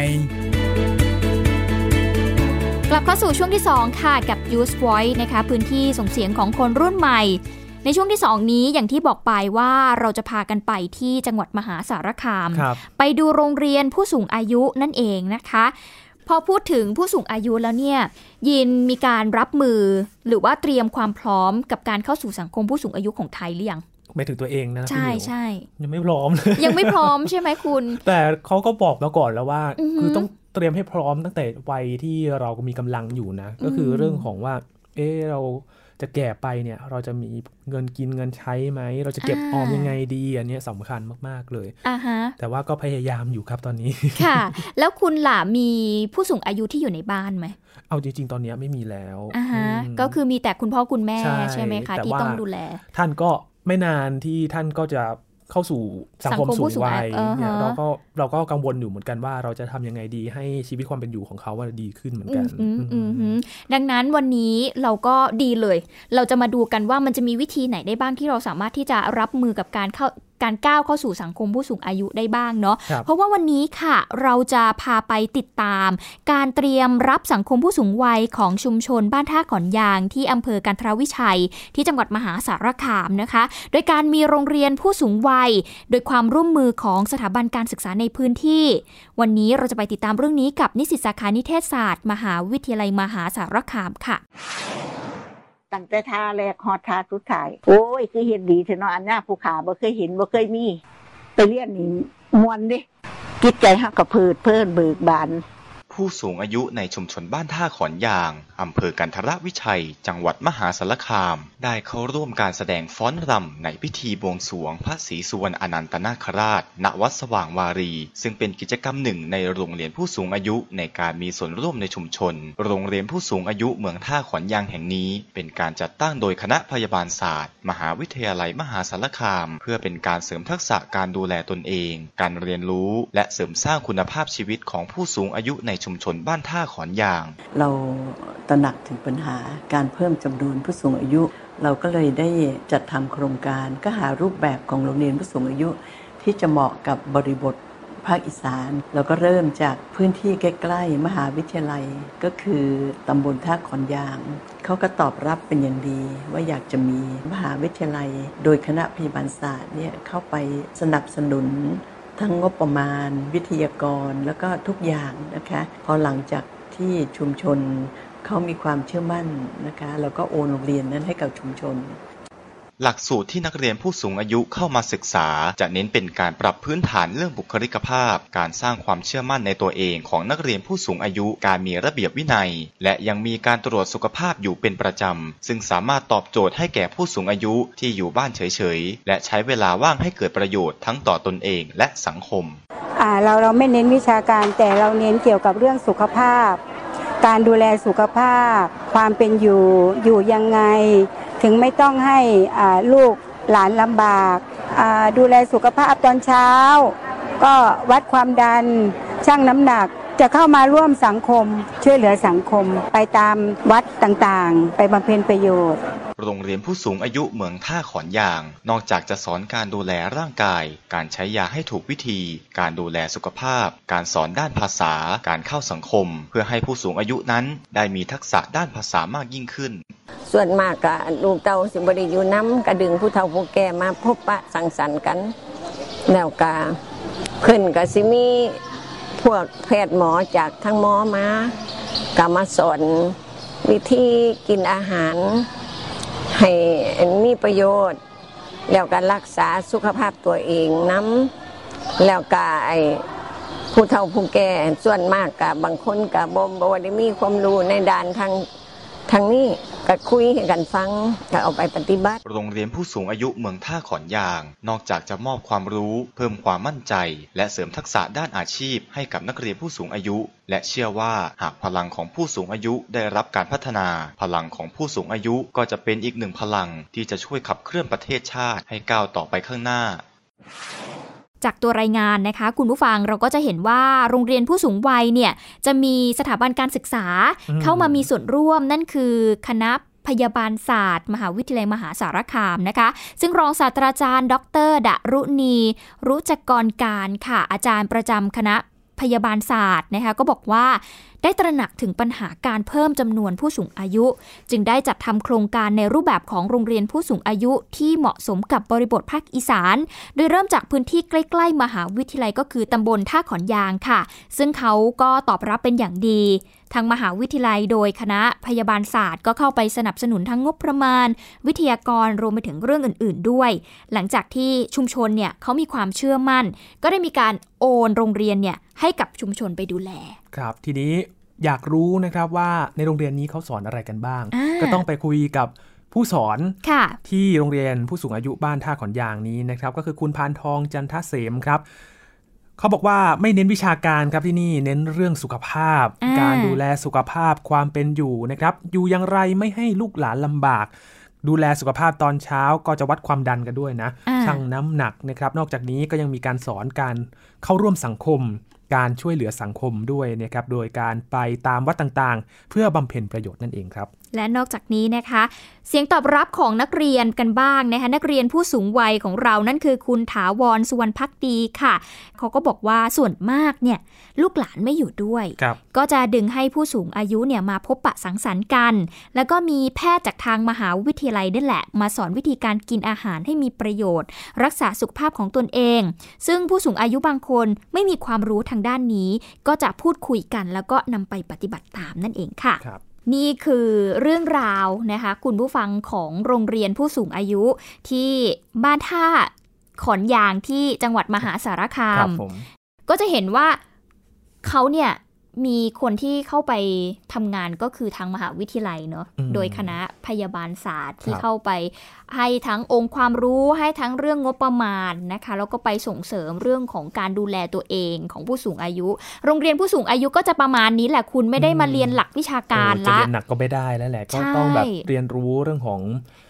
กลับเข้าสู่ช่วงที่ 2 ค่ะ กับ Use Voice นะคะ พื้นที่ส่งเสียงของคนรุ่นใหม่ ในช่วงที่ 2 นี้อย่างที่บอกไปว่าเราจะพากันไปที่จังหวัดมหาสารคามครับไปดูโรงเรียนผู้สูงอายุนั่นเองนะคะ พอพูดถึงผู้สูงอายุแล้วเนี่ยยินมีการรับมือ หรือว่าเตรียมความพร้อมกับการเข้าสู่สังคมผู้สูงอายุของไทยหรือยังไม่ถึงตัวเองนะใช่พี่หมิวใช่ยังไม่พร้อมเลยยังไม่พร้อมใช่ไหมคุณ แต่เขาก็บอกมาก่อนแล้วว่าอือหือคือต้องเตรียมให้พร้อมตั้งแต่วัยที่เรามีกำลังอยู่นะ ก็คืออมเรื่องของว่า เออเรา จะแก่ไปเนี่ย เราจะมีเงินกินเงินใช้ไหม เราจะเก็บออมยังไงดีอันเนี้ยสำคัญมาก ๆ เลยอ่าฮะแต่ว่าก็พยายามอยู่ครับตอนนี้ ค่ะ แล้วคุณล่ะมีผู้สูงอายุที่อยู่ในบ้านไหม เอาจริง ๆ ตอนเนี้ยไม่มีแล้วอ่าฮะอืมก็คือมีแต่คุณพ่อคุณแม่ใช่ใช่ไหมคะแต่ที่ว่าต้องดูแล ท่านก็ไม่นานที่ท่านก็จะ เข้าสู่สังคมสังคมผู้สูสูงงวัอายยุเนี่ยอ่าฮะเราก็เราก็กังวลอยู่เหมือนกันว่าเราจะทำยังไงดีให้ชีวิตความเป็นอยู่ของเขาว่าดีขึ้นเหมือนกันอืมอืมอือืมมอืมดังนั้นวันนี้เราก็ดีเลย เราจะมาดูกันว่ามันจะมีวิธีไหนได้บ้างที่เราสามารถที่จะรับมือกับการเข้า การก้าวเข้าสู่สังคมผู้สูงอายุได้บ้างเนาะครับเพราะว่าวันนี้ค่ะเราจะพาไปติดตาม การเตรียมรับสังคมผู้สูงวัยของชุมชนบ้านท่าขอนยางที่อำเภอกันทรวิชัย ที่จังหวัดมหาสารคามนะคะ โดยการมีโรงเรียนผู้สูงวัย โดยความร่วมมือของสถาบันการศึกษาในพื้นที่ วันนี้เราจะไปติดตามเรื่องนี้กับนิสิตสาขานิเทศศาสตร์ มหาวิทยาลัยมหาสารคามค่ะ ตั้งแต่ทาแรกฮอดทาสุดท้าย โอ้ย คือเห็นดีเถอะเนาะอันน้าภูเขาบ่เคยเห็นบ่เคยมี ไปเรียนนี่มวนดิจิตใจฮักกระเพืดเพิ่นเบิกบาน ผู้สูงอายุในชุมชนบ้านท่าขอนยาง อำเภอกันทรวิชัย จังหวัดมหาสารคาม ได้เข้าร่วมการแสดงฟ้อนรำในพิธีบวงสรวงพระศรีสุวรรณอนันตนาคราช ณ วัดสว่างวารี ซึ่งเป็นกิจกรรมหนึ่งในโรงเรียนผู้สูงอายุในการมีส่วนร่วมในชุมชน โรงเรียนผู้สูงอายุเมืองท่าขอนยางแห่งนี้ เป็นการจัดตั้งโดยคณะพยาบาลศาสตร์ มหาวิทยาลัยมหาสารคาม เพื่อเป็นการเสริมทักษะการดูแลตนเอง การเรียนรู้ และเสริมสร้างคุณภาพชีวิตของผู้สูงอายุในชุมชนบ้านท่าขอนยาง เราตระหนักถึงปัญหาการเพิ่มจำนวนผู้สูงอายุ เราก็เลยได้จัดทำโครงการก็หารูปแบบของโรงเรียนผู้สูงอายุ ที่จะเหมาะกับบริบทภาคอีสาน เราก็เริ่มจากพื้นที่ใกล้ๆ มหาวิทยาลัย ก็คือตำบลท่าขอนยาง เขาก็ตอบรับเป็นอย่างดี ว่าอยากจะมีมหาวิทยาลัย โดยคณะพยาบาลศาสตร์เนี่ยเข้าไปสนับสนุน ทั้งงบประมาณ วิทยากรแล้วก็ทุกอย่างนะคะพอหลังจากที่ชุมชนเขามีความเชื่อมั่นนะคะเราก็โอนโรงเรียนนั้นให้กับชุมชน หลักสูตรที่นักเรียนผู้สูงอายุเข้ามาศึกษา จะเน้นเป็นการปรับพื้นฐานเรื่องบุคลิกภาพ การสร้างความเชื่อมั่นในตัวเองของนักเรียนผู้สูงอายุ การมีระเบียบวินัย และยังมีการตรวจสุขภาพอยู่เป็นประจำ ซึ่งสามารถตอบโจทย์ให้แก่ผู้สูงอายุที่อยู่บ้านเฉยๆ และใช้เวลาว่างให้เกิดประโยชน์ทั้งต่อตนเองและสังคมเราเราไม่เน้นวิชาการแต่เราเน้นเกี่ยวกับเรื่องสุขภาพ การดูแลสุขภาพ ความเป็นอยู่อยู่ยังไง ถึงไม่ต้องให้ลูกหลานลำบาก ดูแลสุขภาพตอนเช้า ก็วัดความดันชั่งน้ำหนักจะเข้ามาร่วมสังคมช่วยเหลือสังคมไปตามวัดต่างๆ ไปบำเพ็ญประโยชน์ โรงเรียนผู้สูงอายุเมืองท่าขอนยาง นอกจากจะสอนการดูแลร่างกาย การใช้ยาให้ถูกวิธี การดูแลสุขภาพ การสอนด้านภาษา การเข้าสังคม เพื่อให้ผู้สูงอายุนั้น ได้มีทักษะด้านภาษามากยิ่งขึ้น ส่วนมากกะลูกเต้าสิบริยูน้ำกระดึงผู้เฒ่าผู้แก่มาพบปะสังสรรค์กัน แล้วกะเพิ่นกะสิมีพวกแพทย์หมอจากทั้งหมอมากะมาสอนวิธีกินอาหาร ให้มีประโยชน์ แล้วก็รักษาสุขภาพตัวเองน้ำแล้วก็ไอผู้เฒ่าผู้แก่ส่วนมากกับบางคนกับบมบได้มีความรู้ในด้านทาง ทางนี้ก็คุยกันฟังก็เอาไปปฏิบัติ โรงเรียนผู้สูงอายุเมืองท่าขอนยาง นอกจากจะมอบความรู้ เพิ่มความมั่นใจ และเสริมทักษะด้านอาชีพ ให้กับนักเรียนผู้สูงอายุ และเชื่อว่าหากพลังของผู้สูงอายุได้รับการพัฒนา พลังของผู้สูงอายุก็จะเป็นอีกหนึ่งพลังที่จะช่วยขับเคลื่อนประเทศชาติให้ก้าวต่อไปข้างหน้า จากตัวรายงานนะคะ คุณผู้ฟังเราก็จะเห็นว่าโรงเรียนผู้สูงวัยเนี่ยจะมีสถาบันการศึกษาอืมเข้ามามีส่วนร่วมนั่นคือคณะพยาบาลศาสตร์ มหาวิทยาลัยมหาสารคามนะคะ ซึ่งรองศาสตราจารย์ ดรดรุณี รุจกรการค่ะอาจารย์ประจำคณะพยาบาลศาสตร์นะคะก็บอกว่า ได้ตระหนักถึงปัญหาการเพิ่มจำนวนผู้สูงอายุ จึงได้จัดทำโครงการในรูปแบบของโรงเรียนผู้สูงอายุที่เหมาะสมกับบริบทภาคอีสาน โดยเริ่มจากพื้นที่ใกล้ ๆ มหาวิทยาลัยก็คือตำบลท่าขอนยางค่ะ ซึ่งเขาก็ตอบรับเป็นอย่างดี ทางมหาวิทยาลัยโดยคณะพยาบาลศาสตร์ ก็เข้าไปสนับสนุนทั้งงบประมาณ วิทยากรรวมไปถึงเรื่องอื่น ๆ ด้วย หลังจากที่ชุมชนเนี่ยเขามีความเชื่อมั่น ก็ได้มีการโอนโรงเรียนเนี่ยให้กับชุมชนไปดูแล ครับ ทีนี้อยากรู้นะครับว่าในโรงเรียนนี้เขาสอนอะไรกันบ้างอ่าก็ต้องไปคุยกับผู้สอนค่ะที่โรงเรียนผู้สูงอายุบ้านท่าขอนยางนี้นะครับ ก็คือคุณพานทองจันทเสมครับ เขาบอกว่าไม่เน้นวิชาการครับที่นี่เน้นเรื่องสุขภาพอ่าการดูแลสุขภาพความเป็นอยู่นะครับ อยู่อย่างไรไม่ให้ลูกหลานลำบาก ดูแลสุขภาพตอนเช้าก็จะวัดความดันกันด้วยนะอ่าชั่งน้ำหนักนะครับ นอกจากนี้ก็ยังมีการสอนการเข้าร่วมสังคม การช่วยเหลือสังคมด้วยนะครับโดยการไปตามวัดต่างๆ เพื่อบำเพ็ญประโยชน์นั่นเองครับ และนอกจากนี้นะคะ เสียงตอบรับของนักเรียนกันบ้างนะคะนักเรียนผู้สูงวัยของเรานั่นคือคุณถาวรสุวรรณพักดีค่ะ เขาก็บอกว่าส่วนมากเนี่ยลูกหลานไม่อยู่ด้วยครับก็จะดึงให้ผู้สูงอายุเนี่ยมาพบปะสังสรรค์กัน แล้วก็มีแพทย์จากทางมหาวิทยาลัยนั่นแหละ มาสอนวิธีการกินอาหารให้มีประโยชน์ รักษาสุขภาพของตนเอง ซึ่งผู้สูงอายุบางคนไม่มีความรู้ทางด้านนี้ก็จะพูดคุยกัน แล้วก็นำไปปฏิบัติตามนั่นเองค่ะครับนี่คือเรื่องราวนะคะ คุณผู้ฟังของโรงเรียนผู้สูงอายุที่บ้านท่าขอนยางที่จังหวัดมหาสารคาครัมบผมก็จะเห็นว่าเขาเนี่ย มีคนที่เข้าไปทำงานก็คือทางมหาวิทยาลัยเนาะอืมโดยคณะพยาบาลศาสตร์ที่ครับเข้าไปให้ทั้งองค์ความรู้ให้ทั้งเรื่องงบประมาณนะคะ แล้วก็ไปส่งเสริมเรื่องของการดูแลตัวเองของผู้สูงอายุ โรงเรียนผู้สูงอายุก็จะประมาณนี้แหละคุณไม่ได้มาเรียนหลักวิชาการเออจะละเรียนหนักก็ไม่ได้แล้วแหละก็ใช่ต้องแบบเรียนรู้เรื่องของ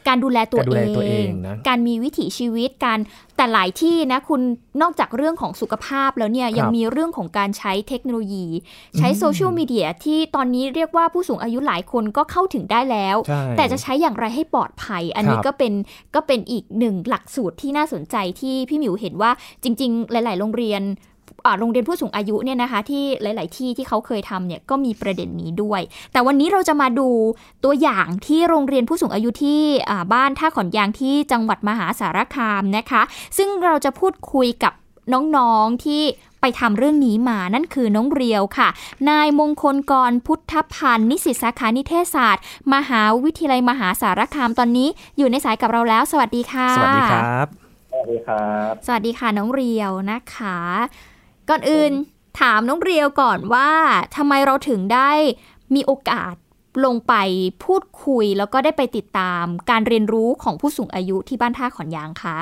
การดูแลตัวการดูแลตัวเองนะการมีวิถีชีวิตการแต่หลายที่นะคุณนอกจากเรื่องของสุขภาพแล้วเนี่ยยังมีเรื่องของการใช้เทคโนโลยี ใช้อืมโซเชียลมีเดียที่ตอนนี้เรียกว่าผู้สูงอายุหลายคนก็เข้าถึงได้แล้วใช่แต่จะใช้อย่างไรให้ปลอดภัย อันนี้ครับก็เป็นก็เป็นอีกหนึ่งหลักสูตรที่น่าสนใจที่พี่หมิวเห็นว่าจริง ๆ หลาย ๆ โรงเรียนอ่า โรงเรียนผู้สูงอายุเนี่ยนะคะที่หลาย ๆ ที่ที่เขาเคยทำเนี่ยก็มีประเด็นนี้ด้วย แต่วันนี้เราจะมาดูตัวอย่างที่โรงเรียนผู้สูงอายุที่อ่าบ้านท่าขอนยางที่จังหวัดมหาสารคามนะคะ ซึ่งเราจะพูดคุยกับน้อง ๆ ที่ไปทำเรื่องนี้มา นั่นคือน้องเรียวค่ะ นายมงคลกรพุทธพันธ์นิสิตสาขานิเทศศาสตร์ มหาวิทยาลัยมหาสารคามตอนนี้ อยู่ในสายกับเราแล้ว สวัสดีค่ะ สวัสดีครับ สวัสดีครับ สวัสดีค่ะน้องเรียวนะคะ ก่อนอื่นถามน้องเรียวก่อนว่าทำไมเราถึงได้มีโอกาสลงไปพูดคุยแล้วก็ได้ไปติดตามการเรียนรู้ของผู้สูงอายุที่บ้านท่าขอนยางคะ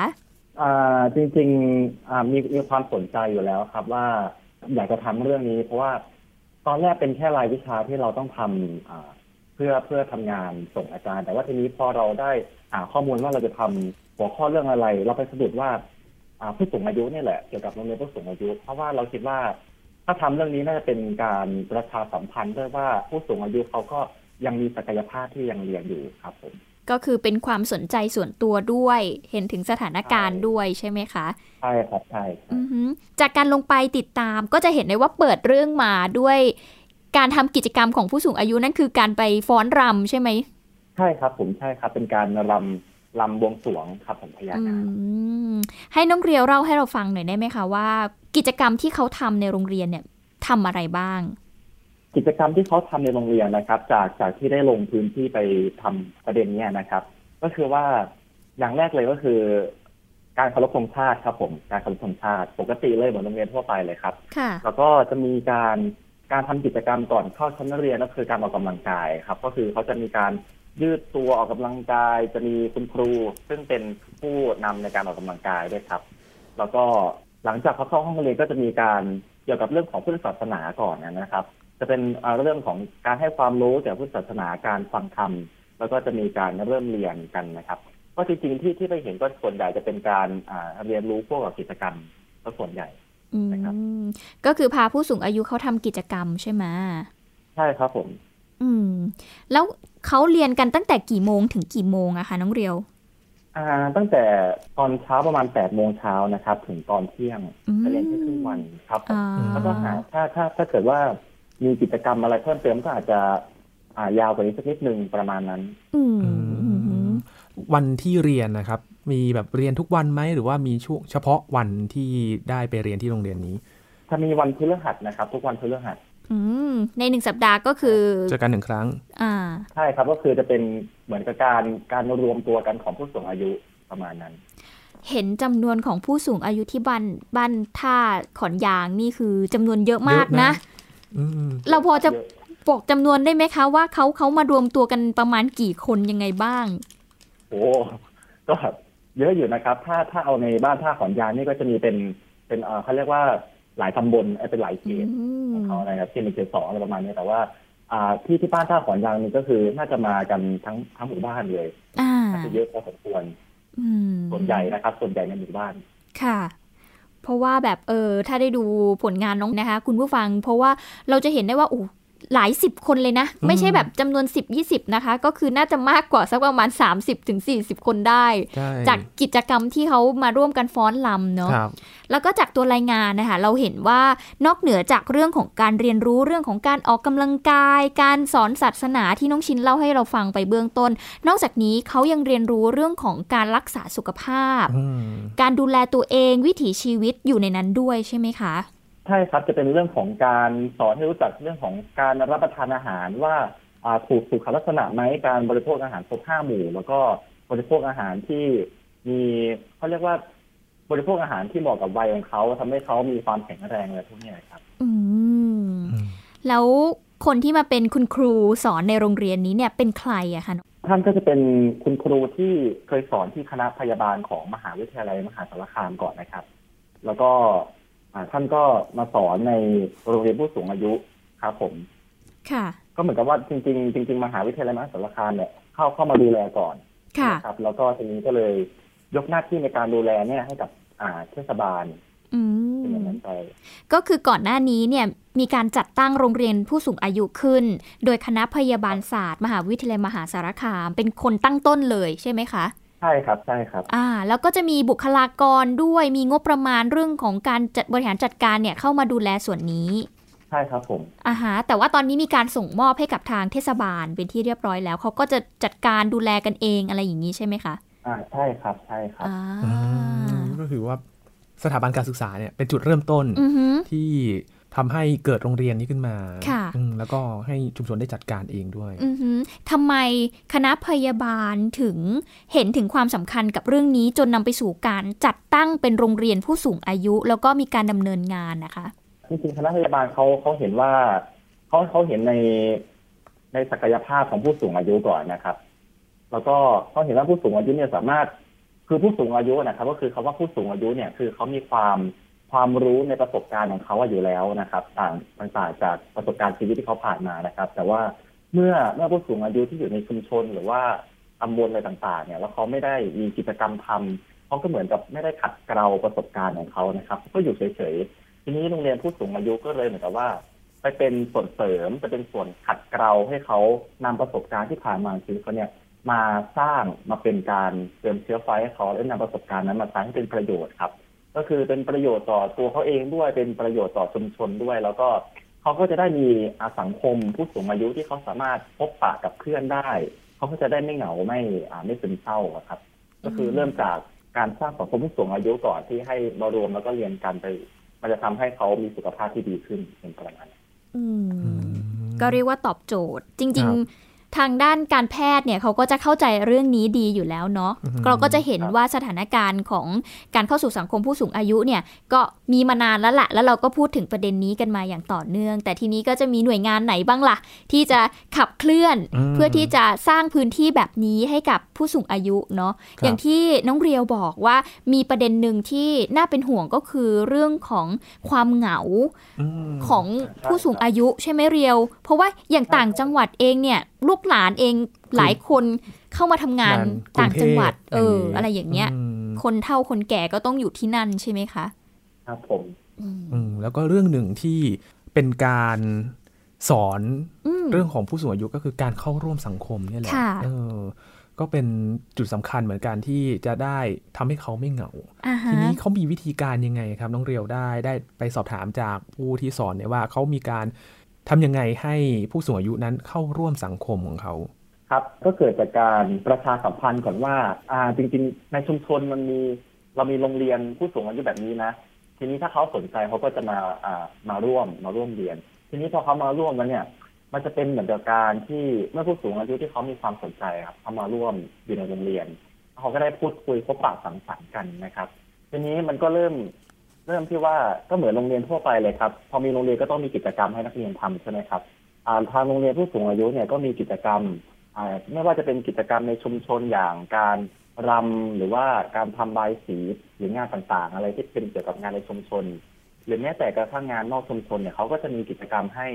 จริงๆมีมีความสนใจอยู่แล้วครับว่าอยากจะทำเรื่องนี้ เพราะว่าตอนแรกเป็นแค่รายวิชาที่เราต้องทำอ่าเพื่อเพื่อทำงานส่งอาจารย์ แต่ว่าทีนี้พอเราได้หาข้อมูลว่าเราจะทำหัวข้อเรื่องอะไร เราไปสะดุดว่า ผู้สูงอายุเนี่ยแหละเกี่ยวกับโรงเรียนผู้สูงอายุ เพราะว่าเราคิดว่า ถ้าทำเรื่องนี้น่าจะเป็นการประชาสัมพันธ์ด้วยว่าผู้สูงอายุเขาก็ยังมีศักยภาพที่ยังเรียนอยู่ครับผมก็คือเป็นความสนใจส่วนตัวด้วย เห็นถึงสถานการณ์ด้วยใช่ไหมคะใช่ครับใช่อือหือจากการลงไปติดตามก็จะเห็นได้ว่าเปิดเรื่องมาด้วย การทำกิจกรรมของผู้สูงอายุนั่นคือการไปฟ้อนรำใช่ไหมใช่ครับผมใช่ครับเป็นการรำ รำบวงสรวงครับผมพญาอืนาคมให้น้องเรียวเล่าให้เราฟังหน่อยได้ไหมคะว่า กิจกรรมที่เขาทำในโรงเรียนเนี่ยทำอะไรบ้าง กิจกรรมที่เขาทำในโรงเรียนนะครับ จากจากที่ได้ลงพื้นที่ไปทำประเด็นเนี้ยนะครับ ก็คือว่าอย่างแรกเลยก็คือ การเคารพธงชาติครับผมการเคารพธงชาติปกติเลยเหมือนโรงเรียนทั่วไปเลยครับค่ะแล้วก็จะมีการการทำกิจกรรมก่อนเข้าชั้นเรียนก็คือการออกกำลังกายครับ ก็คือเขาจะมีการ ยืดตัวออกกำลังกายจะมีคุณครู ซึ่งเป็นผู้นำในการออกกำลังกายด้วยครับ แล้วก็หลังจากเขาเข้าห้องเรียนก็จะมีการเกี่ยวกับเรื่องของพุทธศาสนาก่อนนะครับ จะเป็นเอ่อเรื่องของการให้ความรู้เกี่ยวกับพุทธศาสนาการฟังธรรมแล้วก็จะมีการเริ่มเรียนกันนะครับก็จริงๆที่ที่ไปเห็นก็ส่วนใหญ่จะเป็นการอ่าเรียนรู้พวกกับกิจกรรมก็ส่วนใหญ่อืมก็คือพาผู้สูงอายุเขาทำกิจกรรมใช่ไหมใช่ครับผม อืม แล้วเขาเรียนกันตั้งแต่กี่โมงถึงกี่โมงอะคะน้องเรียว อ่า ตั้งแต่ตอนเช้าประมาณแปดโมงเช้านะครับ ถึงตอนเที่ยงอืมจะเรียนแค่ครึ่งวันครับผมอ่าแล้วก็หาถ้าถ้าถ้าเกิดว่ามีกิจกรรมอะไรเพิ่มเติมก็อาจจะอ่ายาวกว่านี้สักนิดนึงประมาณนั้น อืมวันที่เรียนนะครับ มีแบบเรียนทุกวันไหมหรือว่ามีช่วงเฉพาะวันที่ได้ไปเรียนที่โรงเรียนนี้ ถ้ามีวันพฤหัสนะครับ ทุกวันพฤหัสอืม ในหนึ่งสัปดาห์ก็คือเจอกันหนึ่งครั้ง อ่า ใช่ครับก็คือจะเป็นเหมือนกับการการรวมตัวกันของผู้สูงอายุประมาณนั้น เห็นจำนวนของผู้สูงอายุที่บ้านบ้านท่าขอนยางนี่คือจำนวนเยอะมากเยอะนะนะอืมเราพอจะบอกจำนวนได้ไหมคะว่าเขาเขามารวมตัวกันประมาณกี่คนยังไงบ้าง โอ้ก็เยอะอยู่นะครับ ถ้าถ้าเอาในบ้านท่าขอนยางนี่ก็จะมีเป็นเป็นเอ่อเขาเรียกว่า หลายตำบลเอ่อเป็นหลายเขตของเขานะครับเช่นในเขตสองอะไรประมาณนี้แต่ว่าอ่าที่ที่บ้านท่าขอนยางนี่ก็คือน่าจะมากันทั้งทั้งหมู่บ้านเลยอ่าน่าจะเยอะพอสมควรอืมส่วนใหญ่นะครับ ส่วนใหญ่ในหมู่บ้านค่ะ เพราะว่าแบบเออถ้าได้ดูผลงานน้องนะคะ คุณผู้ฟัง เพราะว่าเราจะเห็นได้ว่าอู้ หลายสิบคนเลยนะ ไม่ใช่แบบจำนวน 10 20 นะคะ ก็คือน่าจะมากกว่าสักประมาณ 30ถึง40คนได้ใช่จากกิจกรรมที่เขามาร่วมกันฟ้อนลำเนาะครับแล้วก็จากตัวรายงานนะคะ เราเห็นว่านอกเหนือจากเรื่องของการเรียนรู้เรื่องของการออกกำลังกาย การสอนศาสนาที่น้องชินเล่าให้เราฟังไปเบื้องต้น นอกจากนี้เขายังเรียนรู้เรื่องของการรักษาสุขภาพอืมการดูแลตัวเองวิถีชีวิตอยู่ในนั้นด้วยใช่ไหมคะ ใช่ครับจะเป็นเรื่องของการสอนให้รู้จักเรื่องของการรับประทานอาหารว่าอ่าถูกสุขลักษณะไหมการบริโภคอาหารครบห้าหมู่ แล้วก็บริโภคอาหารที่มีเขาเรียกว่าบริโภคอาหารที่เหมาะกับวัยของเขาทำให้เขามีความแข็งแรงอะไรพวกนี้ครับ อืม แล้วคนที่มาเป็นคุณครูสอนในโรงเรียนนี้เนี่ยเป็นใครอะคะท่านก็จะเป็นคุณครูที่เคยสอนที่คณะพยาบาลของมหาวิทยาลัยมหาสารคามก่อนนะครับ แล้วก็อ่า ท่านก็มาสอนในโรงเรียนผู้สูงอายุครับผม ค่ะ ก็เหมือนกับว่าจริง ๆ จริง ๆ มหาวิทยาลัยมหาสารคามเนี่ยเข้าเข้ามาดูแลก่อนค่ะนะครับ แล้วก็ทีนี้ก็เลยยกหน้าที่ในการดูแลเนี่ยให้กับอ่าเทศบาลอืมเป็นอย่างนั้นไปก็คือก่อนหน้านี้เนี่ยมีการจัดตั้งโรงเรียนผู้สูงอายุขึ้น โดยคณะพยาบาลศาสตร์ มหาวิทยาลัยมหาสารคาม เป็นคนตั้งต้นเลยใช่ไหมคะ ใช่ครับใช่ครับ อ่า แล้วก็จะมีบุคลากรด้วยมีงบประมาณเรื่องของการจัดบริหารจัดการเนี่ยเข้ามาดูแลส่วนนี้ใช่ครับผมอ่าฮะแต่ว่าตอนนี้มีการส่งมอบให้กับทางเทศบาลเป็นที่เรียบร้อยแล้วเขาก็จะจัดการดูแลกันเองอะไรอย่างนี้ใช่ไหมคะอ่าใช่ครับใช่ครับอ่าก็คือว่าสถาบันการศึกษาเนี่ยเป็นจุดเริ่มต้นอือฮึที่ ทำให้เกิดโรงเรียนนี้ขึ้นมาค่ะอืมแล้วก็ให้ชุมชนได้จัดการเองด้วยอือฮึทำไมคณะพยาบาลถึงเห็นถึงความสำคัญกับเรื่องนี้จนนำไปสู่การจัดตั้งเป็นโรงเรียนผู้สูงอายุ แล้วก็มีการดำเนินงานนะคะจริงๆคณะพยาบาลเขาเขาเห็นว่าเขาเขาเห็นในในศักยภาพของผู้สูงอายุก่อนนะครับ แล้วก็เขาเห็นว่าผู้สูงอายุเนี่ยสามารถคือผู้สูงอายุนะครับ ก็คือคำว่าผู้สูงอายุเนี่ย คือเขามีความ ความรู้ในประสบการณ์ของเขาอยู่แล้วนะครับ ต่างต่างจากประสบการณ์ชีวิตที่เขาผ่านมานะครับ แต่ว่าเมื่อเมื่อผู้สูงอายุที่อยู่ในชุมชนหรือว่าตำบลอะไรต่างๆ เนี่ยแล้วเขาไม่ได้มีกิจกรรมทำเขาก็เหมือนกับไม่ได้ขัดเกลาประสบการณ์ของเขานะครับ ก็อยู่เฉยๆทีนี้โรงเรียนผู้สูงอายุก็เลยเหมือนกับว่า ไปเป็นส่วนเสริมจะเป็นส่วนขัดเกลาให้เขานำประสบการณ์ที่ผ่านมาชีวิตเขาเนี่ยมาสร้างมาเป็นการเติมเชื้อไฟให้เขาและนำประสบการณ์นั้นมาใช้ให้เป็นประโยชน์ครับ ก็คือเป็นประโยชน์ต่อตัวเขาเองด้วยเป็นประโยชน์ต่อชุมชนด้วย แล้วก็เขาก็จะได้มีอาสังคมผู้สูงอายุที่เขาสามารถพบปะกับเพื่อนได้เขาก็จะได้ไม่เหงาไม่อ่าไม่ซึมเศร้าอะครับ ก็คือเริ่มจากการสร้างสังคมผู้สูงอายุก่อนที่ให้มารวมแล้วก็เรียนกันไป มันจะทำให้เขามีสุขภาพที่ดีขึ้นเป็นประมาณนั้นอืมก็เรียกว่าตอบโจทย์ จริงครับๆ ทางด้านการแพทย์เนี่ยเขาก็จะเข้าใจเรื่องนี้ดีอยู่แล้วเนาะอือฮึเราก็จะเห็นว่าสถานการณ์ของการเข้าสู่สังคมผู้สูงอายุเนี่ยก็มีมานานแล้วแหละแล้วเราก็พูดถึงประเด็นนี้กันมาอย่างต่อเนื่อง แต่ทีนี้ก็จะมีหน่วยงานไหนบ้างล่ะ ที่จะขับเคลื่อนอืมเพื่อที่จะสร้างพื้นที่แบบนี้ให้กับผู้สูงอายุเนาะครับอย่างที่น้องเรียวบอกว่ามีประเด็นหนึ่งที่น่าเป็นห่วงก็คือเรื่องของความเหงามของผู้สูงอายุใช่ไหมเรียว เพราะว่าอย่างต่างจังหวัดเองเนี่ยลูกหลานเองหลายคนเข้ามาทำงานงานต่างจังหวัดกรุงเทพเออ อะไรอย่างเงี้ยอืมคนเฒ่าคนแก่ก็ต้องอยู่ที่นั่นใช่ไหมคะ ครับผม อืมแล้วก็เรื่องหนึ่งที่เป็นการสอนอืมเรื่องของผู้สูงอายุก็คือการเข้าร่วมสังคมเนี่ยแหละค่ะเออ ก็เป็นจุดสำคัญเหมือนกันที่จะได้ทำให้เขาไม่เหงาอ่าฮะทีนี้เขามีวิธีการยังไงครับ น้องเรียวได้ได้ไปสอบถามจากผู้ที่สอนเนี่ยว่าเขามีการ ทำยังไงให้ผู้สูงอายุนั้นเข้าร่วมสังคมของเขาครับก็เกิดจากการประชาสัมพันธ์ก่อนว่าอ่าจริง ๆ ในชุมชนมันมีเรามีโรงเรียนผู้สูงอายุแบบนี้นะ ทีนี้ถ้าเขาสนใจเขาก็จะมาอ่ามาร่วมมาร่วมเรียน ทีนี้พอเขามาร่วมแล้วเนี่ย มันจะเป็นเหมือนกับการที่เมื่อผู้สูงอายุที่เขามีความสนใจครับเขามาร่วมอยู่ในโรงเรียนเขาก็ได้พูดคุยพบปะสังสรรค์กันนะครับ ทีนี้มันก็เริ่ม เริ่มที่ว่าก็เหมือนโรงเรียนทั่วไปเลยครับ พอมีโรงเรียนก็ต้องมีกิจกรรมให้นักเรียนทำใช่ไหมครับทางโรงเรียนผู้สูงอายุเนี่ยก็มีกิจกรรมไม่ว่าจะเป็นกิจกรรมในชุมชนอย่างการรำหรือว่าการทำบายสีหรืองานต่างๆ อะไรที่เป็นเกี่ยวกับงานในชุมชน หรือแม้แต่กระทั่งงานนอกชุมชนเนี่ยเขาก็จะมีกิจกรรมให้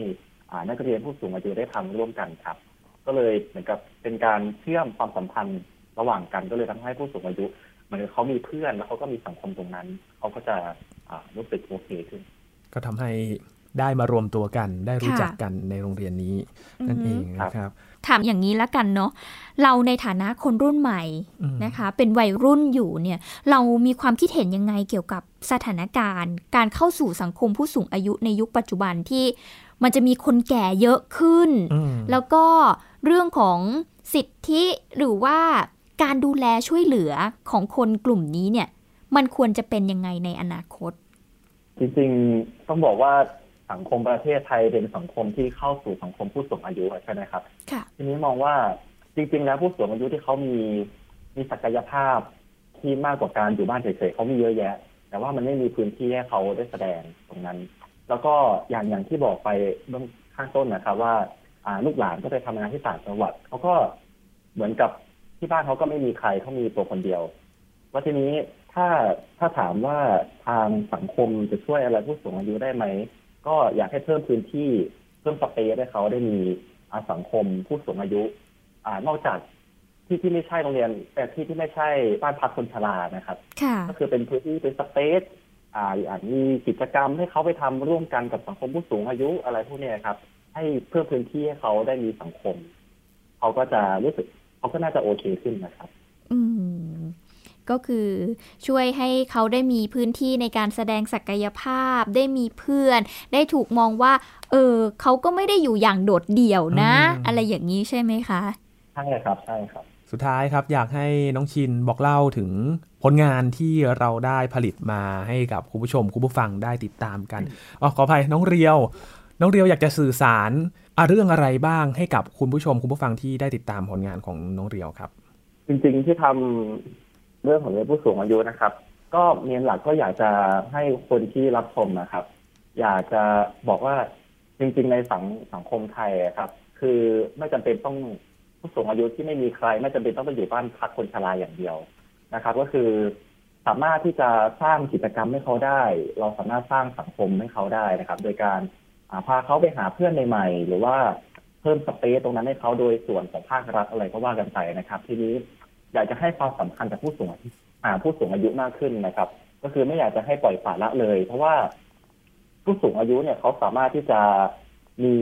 นักเรียนผู้สูงอายุได้ทำร่วมกันครับ ก็เลยเหมือนกับเป็นการเชื่อมความสัมพันธ์ระหว่างกันก็เลยทำให้ผู้สูงอายุ มือนกับเขามีเพื่อนแล้วเขาก็มีสังคมตรงนั้น เขาก็จะอ่ารู้สึกโอเคขึ้น ก็ทำให้ได้มารวมตัวกัน ได้รู้ค่ะจักกันในโรงเรียนนี้ นั่นอืเออฮึงนะครับ ถามอย่างนี้แล้วกันเนาะเราในฐานะคนรุ่นใหม่อืมนะคะ เป็นวัยรุ่นอยู่เนี่ย เรามีความคิดเห็นยังไงเกี่ยวกับสถานการณ์ การเข้าสู่สังคมผู้สูงอายุในยุคปัจจุบันที่มันจะมีคนแก่เยอะขึ้นอืมแล้วก็เรื่องของสิทธิหรือว่า การดูแลช่วยเหลือของคนกลุ่มนี้เนี่ย มันควรจะเป็นยังไงในอนาคต จริงๆต้องบอกว่าสังคมประเทศไทยเป็นสังคมที่เข้าสู่สังคมผู้สูงอายุใช่ไหมครับค่ะทีนี้มองว่าจริงๆแล้วผู้สูงอายุที่เขามีมีศักยภาพที่มากกว่าการอยู่บ้านเฉยๆเขามีเยอะแยะ แต่ว่ามันไม่มีพื้นที่ให้เขาได้แสดงตรงนั้น แล้วก็อย่างอย่างที่บอกไปเบื้องข้างต้นนะครับว่าอ่าลูกหลานก็ไปทำงานที่ต่างจังหวัดเขาก็เหมือนกับ ที่บ้านเขาก็ไม่มีใครเขามีตัวคนเดียวว่าทีนี้ถ้าถ้าถามว่าทางสังคมจะช่วยอะไรผู้สูงอายุได้ไหม ก็อยากให้เพิ่มพื้นที่เพิ่มสเปซให้เขาได้มีอาสังคมผู้สูงอายุ อ่านอกจากที่ที่ไม่ใช่โรงเรียน แต่ที่ที่ไม่ใช่บ้านพักคนชรานะครับค่ะก็คือเป็นพื้นที่เป็นสเปซอ่าอาจมีกิจกรรมให้เขาไปทำร่วมกันกับสังคมผู้สูงอายุอะไรพวกเนี้ยครับ ให้เพิ่มพื้นที่ให้เขาได้มีสังคม เขาก็จะรู้สึก เขาก็น่าจะโอเคขึ้นนะครับ อืมก็คือช่วยให้เขาได้มีพื้นที่ในการแสดงศักยภาพ ได้มีเพื่อน ได้ถูกมองว่า เออเขาก็ไม่ได้อยู่อย่างโดดเดี่ยวนะอืมอะไรอย่างนี้ใช่ไหมคะใช่ครับใช่ครับ สุดท้ายครับอยากให้น้องชินบอกเล่าถึงผลงานที่เราได้ผลิตมาให้กับคุณผู้ชมคุณผู้ฟังได้ติดตามกันอ๋อขออภัยน้องเรียว น้องเรียวอยากจะสื่อสารอะ เรื่องอะไรบ้างให้กับคุณผู้ชมคุณผู้ฟังที่ได้ติดตามผลงานของน้องเรียวครับ จริงๆที่ทำเรื่องของเรื่อผู้สูงอายุนะครับ ก็เมนหลักก็อยากจะให้คนที่รับชมนะครับ อยากจะบอกว่าจริง ๆ ในสังสังคมไทยอะครับ คือไม่จำเป็นต้องผู้สูงอายุที่ไม่มีใคร ไม่จำเป็นต้องไปอยู่บ้านพักคนชราอย่างเดียวนะครับ ก็คือสามารถที่จะสร้างกิจกรรมให้เขาได้ เราสามารถสร้างสังคมให้เขาได้นะครับ โดยการ พาเขาไปหาเพื่อนใหม่ๆ หรือว่าเพิ่มสเปซตรงนั้นให้เขาโดยส่วนของภาครัฐอะไรก็ว่ากันไปนะครับ ทีนี้อยากจะให้ความสำคัญกับผู้สูงอายุผู้สูงอายุมากขึ้นนะครับ ก็คือไม่อยากจะให้ปล่อยปละละเลย เพราะว่าผู้สูงอายุเนี่ยเขาสามารถที่จะมี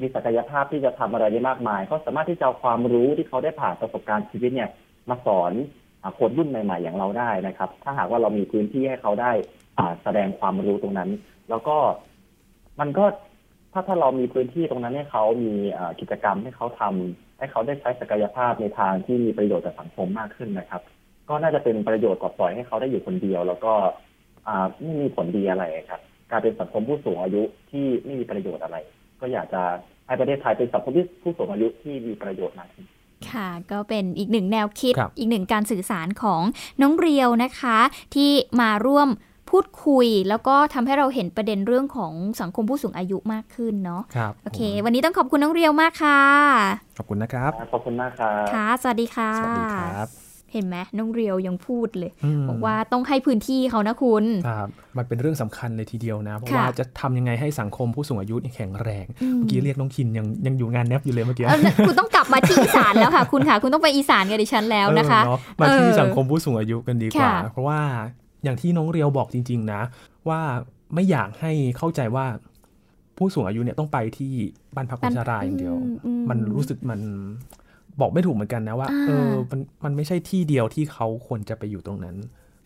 มีศักยภาพที่จะทำอะไรได้มากมายเขาสามารถที่จะเอาความรู้ที่เขาได้ผ่านประสบการณ์ชีวิตเนี่ย มาสอนคนรุ่นใหม่ ๆ อย่างเราได้นะครับ ถ้าหากว่าเรามีพื้นที่ให้เขาได้อาแสดงความรู้ตรงนั้น แล้วก็ มันก็ถ้าถ้าเรามีพื้นที่ตรงนั้นให้เขามีอ่ากิจกรรมให้เขาทำให้เขาได้ใช้ศักยภาพในทางที่มีประโยชน์ต่อสังคมมากขึ้นนะครับ ก็น่าจะเป็นประโยชน์กว่าปล่อยให้เขาได้อยู่คนเดียว แล้วก็อ่าไม่มีผลดีอะไรครับกลารเป็นสังคมผู้สูงอายุที่ไม่มีประโยชน์อะไร ก็อยากจะให้ประเทศไทยเป็นสังคมที่ผู้สูงอายุที่มีประโยชน์มากขึ้นค่ะก็เป็นอีกหนึ่งแนวคิดครับอีกหนึ่งการสื่อสารของน้องเรียวนะคะ ที่มาร่วม พูดคุยแล้วก็ทำให้เราเห็นประเด็นเรื่องของสังคมผู้สูงอายุมากขึ้นเนาะครับโอเค วันนี้ต้องขอบคุณน้องเรียวมากค่ะ ขอบคุณนะครับขอบคุณมากครับค่ะสวัสดีค่ะสวัสดีครับเห็นไหมน้องเรียวยังพูดเลยอืมบอกว่าต้องให้พื้นที่เขานะคุณครับมันเป็นเรื่องสำคัญเลยทีเดียวนะ เพราะค่ะว่าจะทำยังไงให้สังคมผู้สูงอายุนี่แข็งแรงอืมเมื่อกี้เรียกน้องชินยังยังอยู่งานแนบอยู่เลยเมื่อกี้เออคุณต้องกลับมาที่อีสานแล้วค่ะ คุณค่ะ คุณต้องไปอีสานกับดิฉันแล้วนะคะเออเนาะมาที่เออสังคมผู้สูงอายุกันดีกว่าค่ะเพราะว่า อย่างที่น้องเรียวบอกจริง ๆ นะ ว่าไม่อยากให้เข้าใจว่า ผู้สูงอายุเนี่ยต้องไปที่บ้านพักคนชราอย่างเดียวอือืมันรู้สึกมันบอกไม่ถูกเหมือนกันนะว่าอ่าเออมันมันไม่ใช่ที่เดียวที่เขาควรจะไปอยู่ตรงนั้น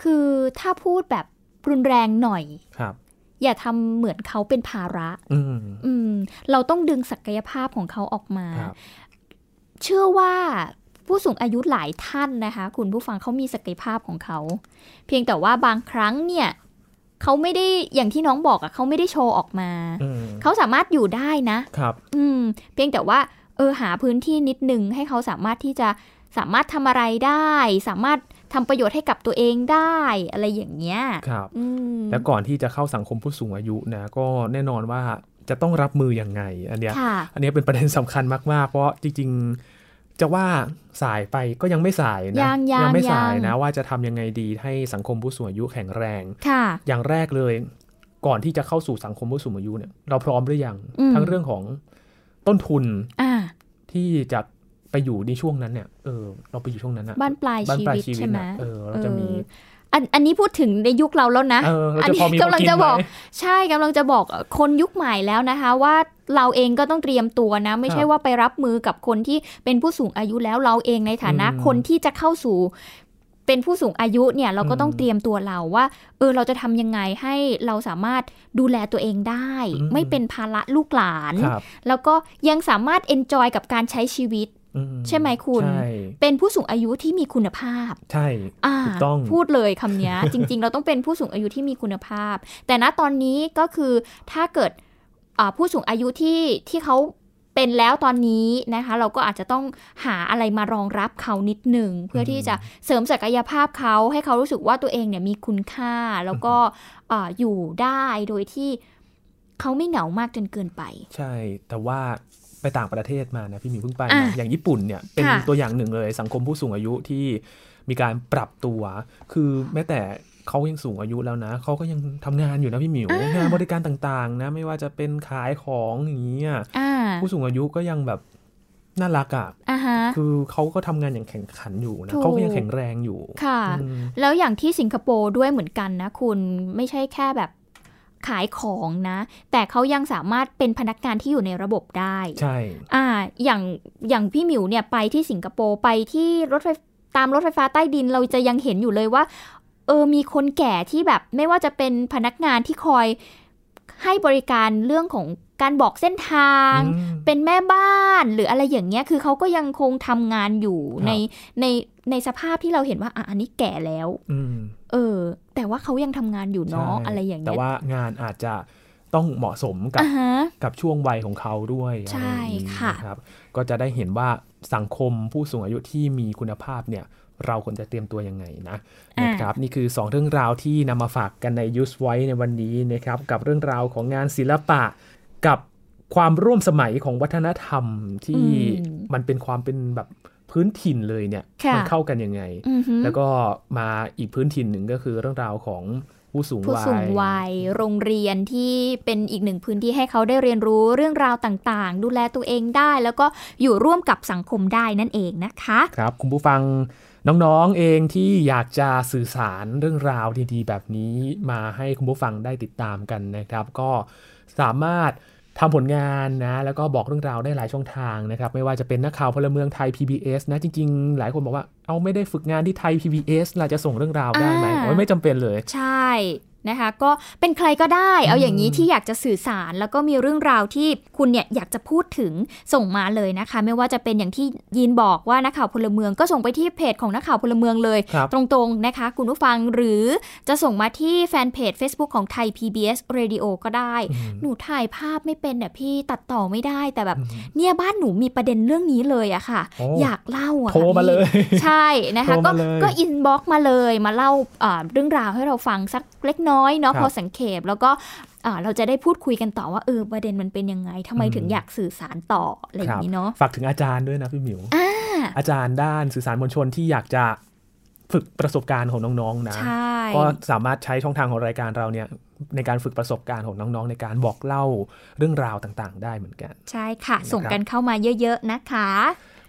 คือถ้าพูดแบบรุนแรงหน่อยครับอย่าทำเหมือนเขาเป็นภาระ อืมอืมเราต้องดึงศักยภาพของเขาออกมาครับเชื่อว่า ผู้สูงอายุหลายท่านนะคะ คุณผู้ฟังเขามีศักยภาพของเขา เพียงแต่ว่าบางครั้งเนี่ยเขาไม่ได้อย่างที่น้องบอกอะเขาไม่ได้โชว์ออกมาอืมเขาสามารถอยู่ได้นะครับ อืม เพียงแต่ว่า เออหาพื้นที่นิดนึงให้เขาสามารถที่จะสามารถทำอะไรได้ สามารถทำประโยชน์ให้กับตัวเองได้อะไรอย่างเงี้ยครับอืมแล้วก่อนที่จะเข้าสังคมผู้สูงอายุนะก็แน่นอนว่าจะต้องรับมือยังไง อันเนี้ยค่ะอันเนี้ยเป็นประเด็นสำคัญมากๆ เพราะจริง ๆ จะว่าสายไปก็ยังไม่สายนะยังยังไม่สายยังนะว่าจะทำยังไงดีให้สังคมผู้สูงอายุแข็งแรงค่ะอย่างแรกเลย ก่อนที่จะเข้าสู่สังคมผู้สูงอายุเนี่ยเราพร้อมหรือยังอืมทั้งเรื่องของต้นทุนอ่าที่จะไปอยู่ในช่วงนั้นเนี่ยเออเราไปอยู่ช่วงนั้นอะบ้านปลายบ้านชีปลายวิตชีวิตใช่ไหมน่ะเออเราจะมีเอออันอันนี้พูดถึงในยุคเราแล้วนะเออเราจะนี้พอมีกำลังพอกินจะบอกไหมใช่กำลังจะบอกคนยุคใหม่แล้วนะคะ ว่าเราเองก็ต้องเตรียมตัวนะ ไม่ใช่ครับว่าไปรับมือกับคนที่เป็นผู้สูงอายุแล้วเราเองในฐานะอืมคนที่จะเข้าสู่เป็นผู้สูงอายุเนี่ยเราก็ต้องอืมเตรียมตัวเราว่า เออเราจะทำยังไงให้เราสามารถดูแลตัวเองได้อืมไม่เป็นภาระลูกหลานครับแล้วก็ยังสามารถเอนจอยกับการใช้ชีวิตอืม ใช่ไหมคุณใช่เป็นผู้สูงอายุที่มีคุณภาพ ใช่อ่าถูกต้องพูดเลยคำเนี้ยจริง ๆ เราต้องเป็นผู้สูงอายุที่มีคุณภาพ แต่ณตอนนี้ก็คือถ้าเกิดอ่าผู้สูงอายุที่ที่เขาเป็นแล้วตอนนี้นะคะ เราก็อาจจะต้องหาอะไรมารองรับเขานิดหนึ่ง เพื่อที่จะเสริมศักยภาพเขาให้เขารู้สึกว่าตัวเองเนี่ยมีคุณค่าแล้วก็อ่าอยู่ได้โดยที่เขาไม่เหงามากจนเกินไป ใช่แต่ว่า ไปต่างประเทศมานะพี่หมีเพิ่งไปอะมาอย่างญี่ปุ่นเนี่ยเป็นค่ะตัวอย่างหนึ่งเลยสังคมผู้สูงอายุที่มีการปรับตัว คือแม้แต่เขายังสูงอายุแล้วนะเขาก็ยังทำงานอยู่นะพี่หมิวอ่างงานบริการต่างๆ นะ ไม่ว่าจะเป็นขายของอย่างนี้ยอ่าผู้สูงอายุก็ยังแบบน่ารักอะอ่าฮะคือเขาก็ทำงานอย่างแข่งขันอยู่นะถูกเขาก็ยังแข็งแรงอยู่ ค่ะอืมแล้วอย่างที่สิงคโปร์ด้วยเหมือนกันนะคุณ ไม่ใช่แค่แบบ ขายของนะ แต่เขายังสามารถเป็นพนักงานที่อยู่ในระบบได้ ใช่อ่าอย่างอย่างพี่หมิวเนี่ยไปที่สิงคโปร์ไปที่รถไฟตามรถไฟฟ้าใต้ดินเราจะยังเห็นอยู่เลยว่าเออมีคนแก่ที่แบบไม่ว่าจะเป็นพนักงานที่คอย ให้บริการเรื่องของการบอกเส้นทางอืมเป็นแม่บ้านหรืออะไรอย่างเงี้ย คือเขาก็ยังคงทำงานอยู่ครับในในในสภาพที่เราเห็นว่าอะอันนี้แก่แล้วอืมเออ แต่ว่าเขายังทำงานอยู่เนาะใช่อะไรอย่างแต่เงี้ยว่างานอาจจะต้องเหมาะสมกับอ่าฮะกับช่วงวัยของเขาด้วยใช่อะไรอย่างนี้ค่ะนะครับ ก็จะได้เห็นว่าสังคมผู้สูงอายุที่มีคุณภาพเนี่ย เราควรจะเตรียมตัวยังไงนะอ่านนะครับนี่คือ 2 เรื่องราวที่นำมาฝากกันใน Use Voice ในวันนี้นะครับกับเรื่องราวของงานศิลปะกับความร่วมสมัยของวัฒนธรรมที่อืมมันเป็นความเป็นแบบพื้นถิ่นเลยเนี่ยค่ะมัเข้ากันยังไงอือฮึแล้วก็มาอีกพื้นถิ่นหนึ่งก็คือเรื่องราวของผู้สูงผู้วัยสูงวัย โรงเรียนที่เป็นอีกหนึ่งพื้นที่ให้เขาได้เรียนรู้เรื่องราวต่างๆ ดูแลตัวเองได้ แล้วก็อยู่ร่วมกับสังคมได้นั่นเองนะคะ ครับ คุณผู้ฟัง น้องๆเองที่อยากจะสื่อสารเรื่องราวดีๆ แบบนี้มาให้คุณผู้ฟังได้ติดตามกันนะครับ ก็สามารถทำผลงานนะแล้วก็บอกเรื่องราวได้หลายช่องทางนะครับ ไม่ว่าจะเป็นนักข่าวพลเมืองไทย PBS นะจริงๆ หลายคนบอกว่าเอาไม่ได้ฝึกงานที่ไทย PBS เราจะส่งเรื่องราวได้ไหมอ่าโอ้ยไม่จำเป็นเลย ใช่ นะคะก็เป็นใครก็ได้เอาอย่างนี้ที่อยากจะสื่อสาร แล้วก็มีเรื่องราวที่คุณเนี่ยอยากจะพูดถึงส่งมาเลยนะคะ ไม่ว่าจะเป็นอย่างที่ยินบอกว่านักข่าวพลเมืองก็ส่งไปที่เพจของนักข่าวพลเมืองเลยครับตรงๆนะคะ คุณผู้ฟังหรือจะส่งมาที่แฟนเพจ Facebook ของไทย PBS Radio ก็ได้ หนูถ่ายภาพไม่เป็นเนี่ยพี่ตัดต่อไม่ได้แต่แบบเนี่ยบ้านหนูมีประเด็นเรื่องนี้เลยอะค่ะโอ้อยากเล่าอะโทรมาเลยพี่ใช่นะคะโทรก็มาเลยก็อินบ็อกมาเลยมาเล่าอ่าเรื่องราวให้เราฟังสักเล็กน้อยเนาะครับพอสังเขปแล้วก็อ่าเราจะได้พูดคุยกันต่อว่าเออประเด็นมันเป็นยังไงทำไมอืมถึงอยากสื่อสารต่ออะไรอย่างนี้เนาะฝากถึงอาจารย์ด้วยนะพี่หมิวอ่าอาจารย์ด้านสื่อสารมวลชนที่อยากจะฝึกประสบการณ์ของน้องๆนะใช่ก็สามารถใช้ช่องทางของรายการเราเนี่ยในการฝึกประสบการณ์ของน้องๆ ในการบอกเล่าเรื่องราวต่างๆ ได้เหมือนกัน ใช่ค่ะ ส่งนะครับกันเข้ามาเยอะ ๆ นะคะ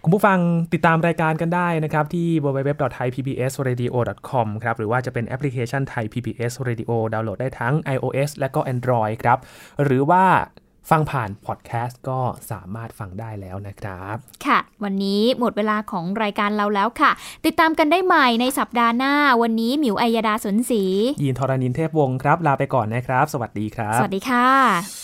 คุณผู้ฟังติดตามรายการกันได้นะครับที่ www.thaipbsradio.com ครับหรือว่าจะเป็นแอปพลิเคชัน Thai PBS Radio ดาวน์โหลดได้ทั้ง iOS และก็ Android ครับ หรือว่าฟังผ่านพอดแคสต์ก็สามารถฟังได้แล้วนะครับ ค่ะ วันนี้หมดเวลาของรายการเราแล้วค่ะ ติดตามกันได้ใหม่ในสัปดาห์หน้า วันนี้หมิวอัยดาสนศรียีนทรณินเทพวงศ์ครับ ลาไปก่อนนะครับ สวัสดีครับ สวัสดีค่ะ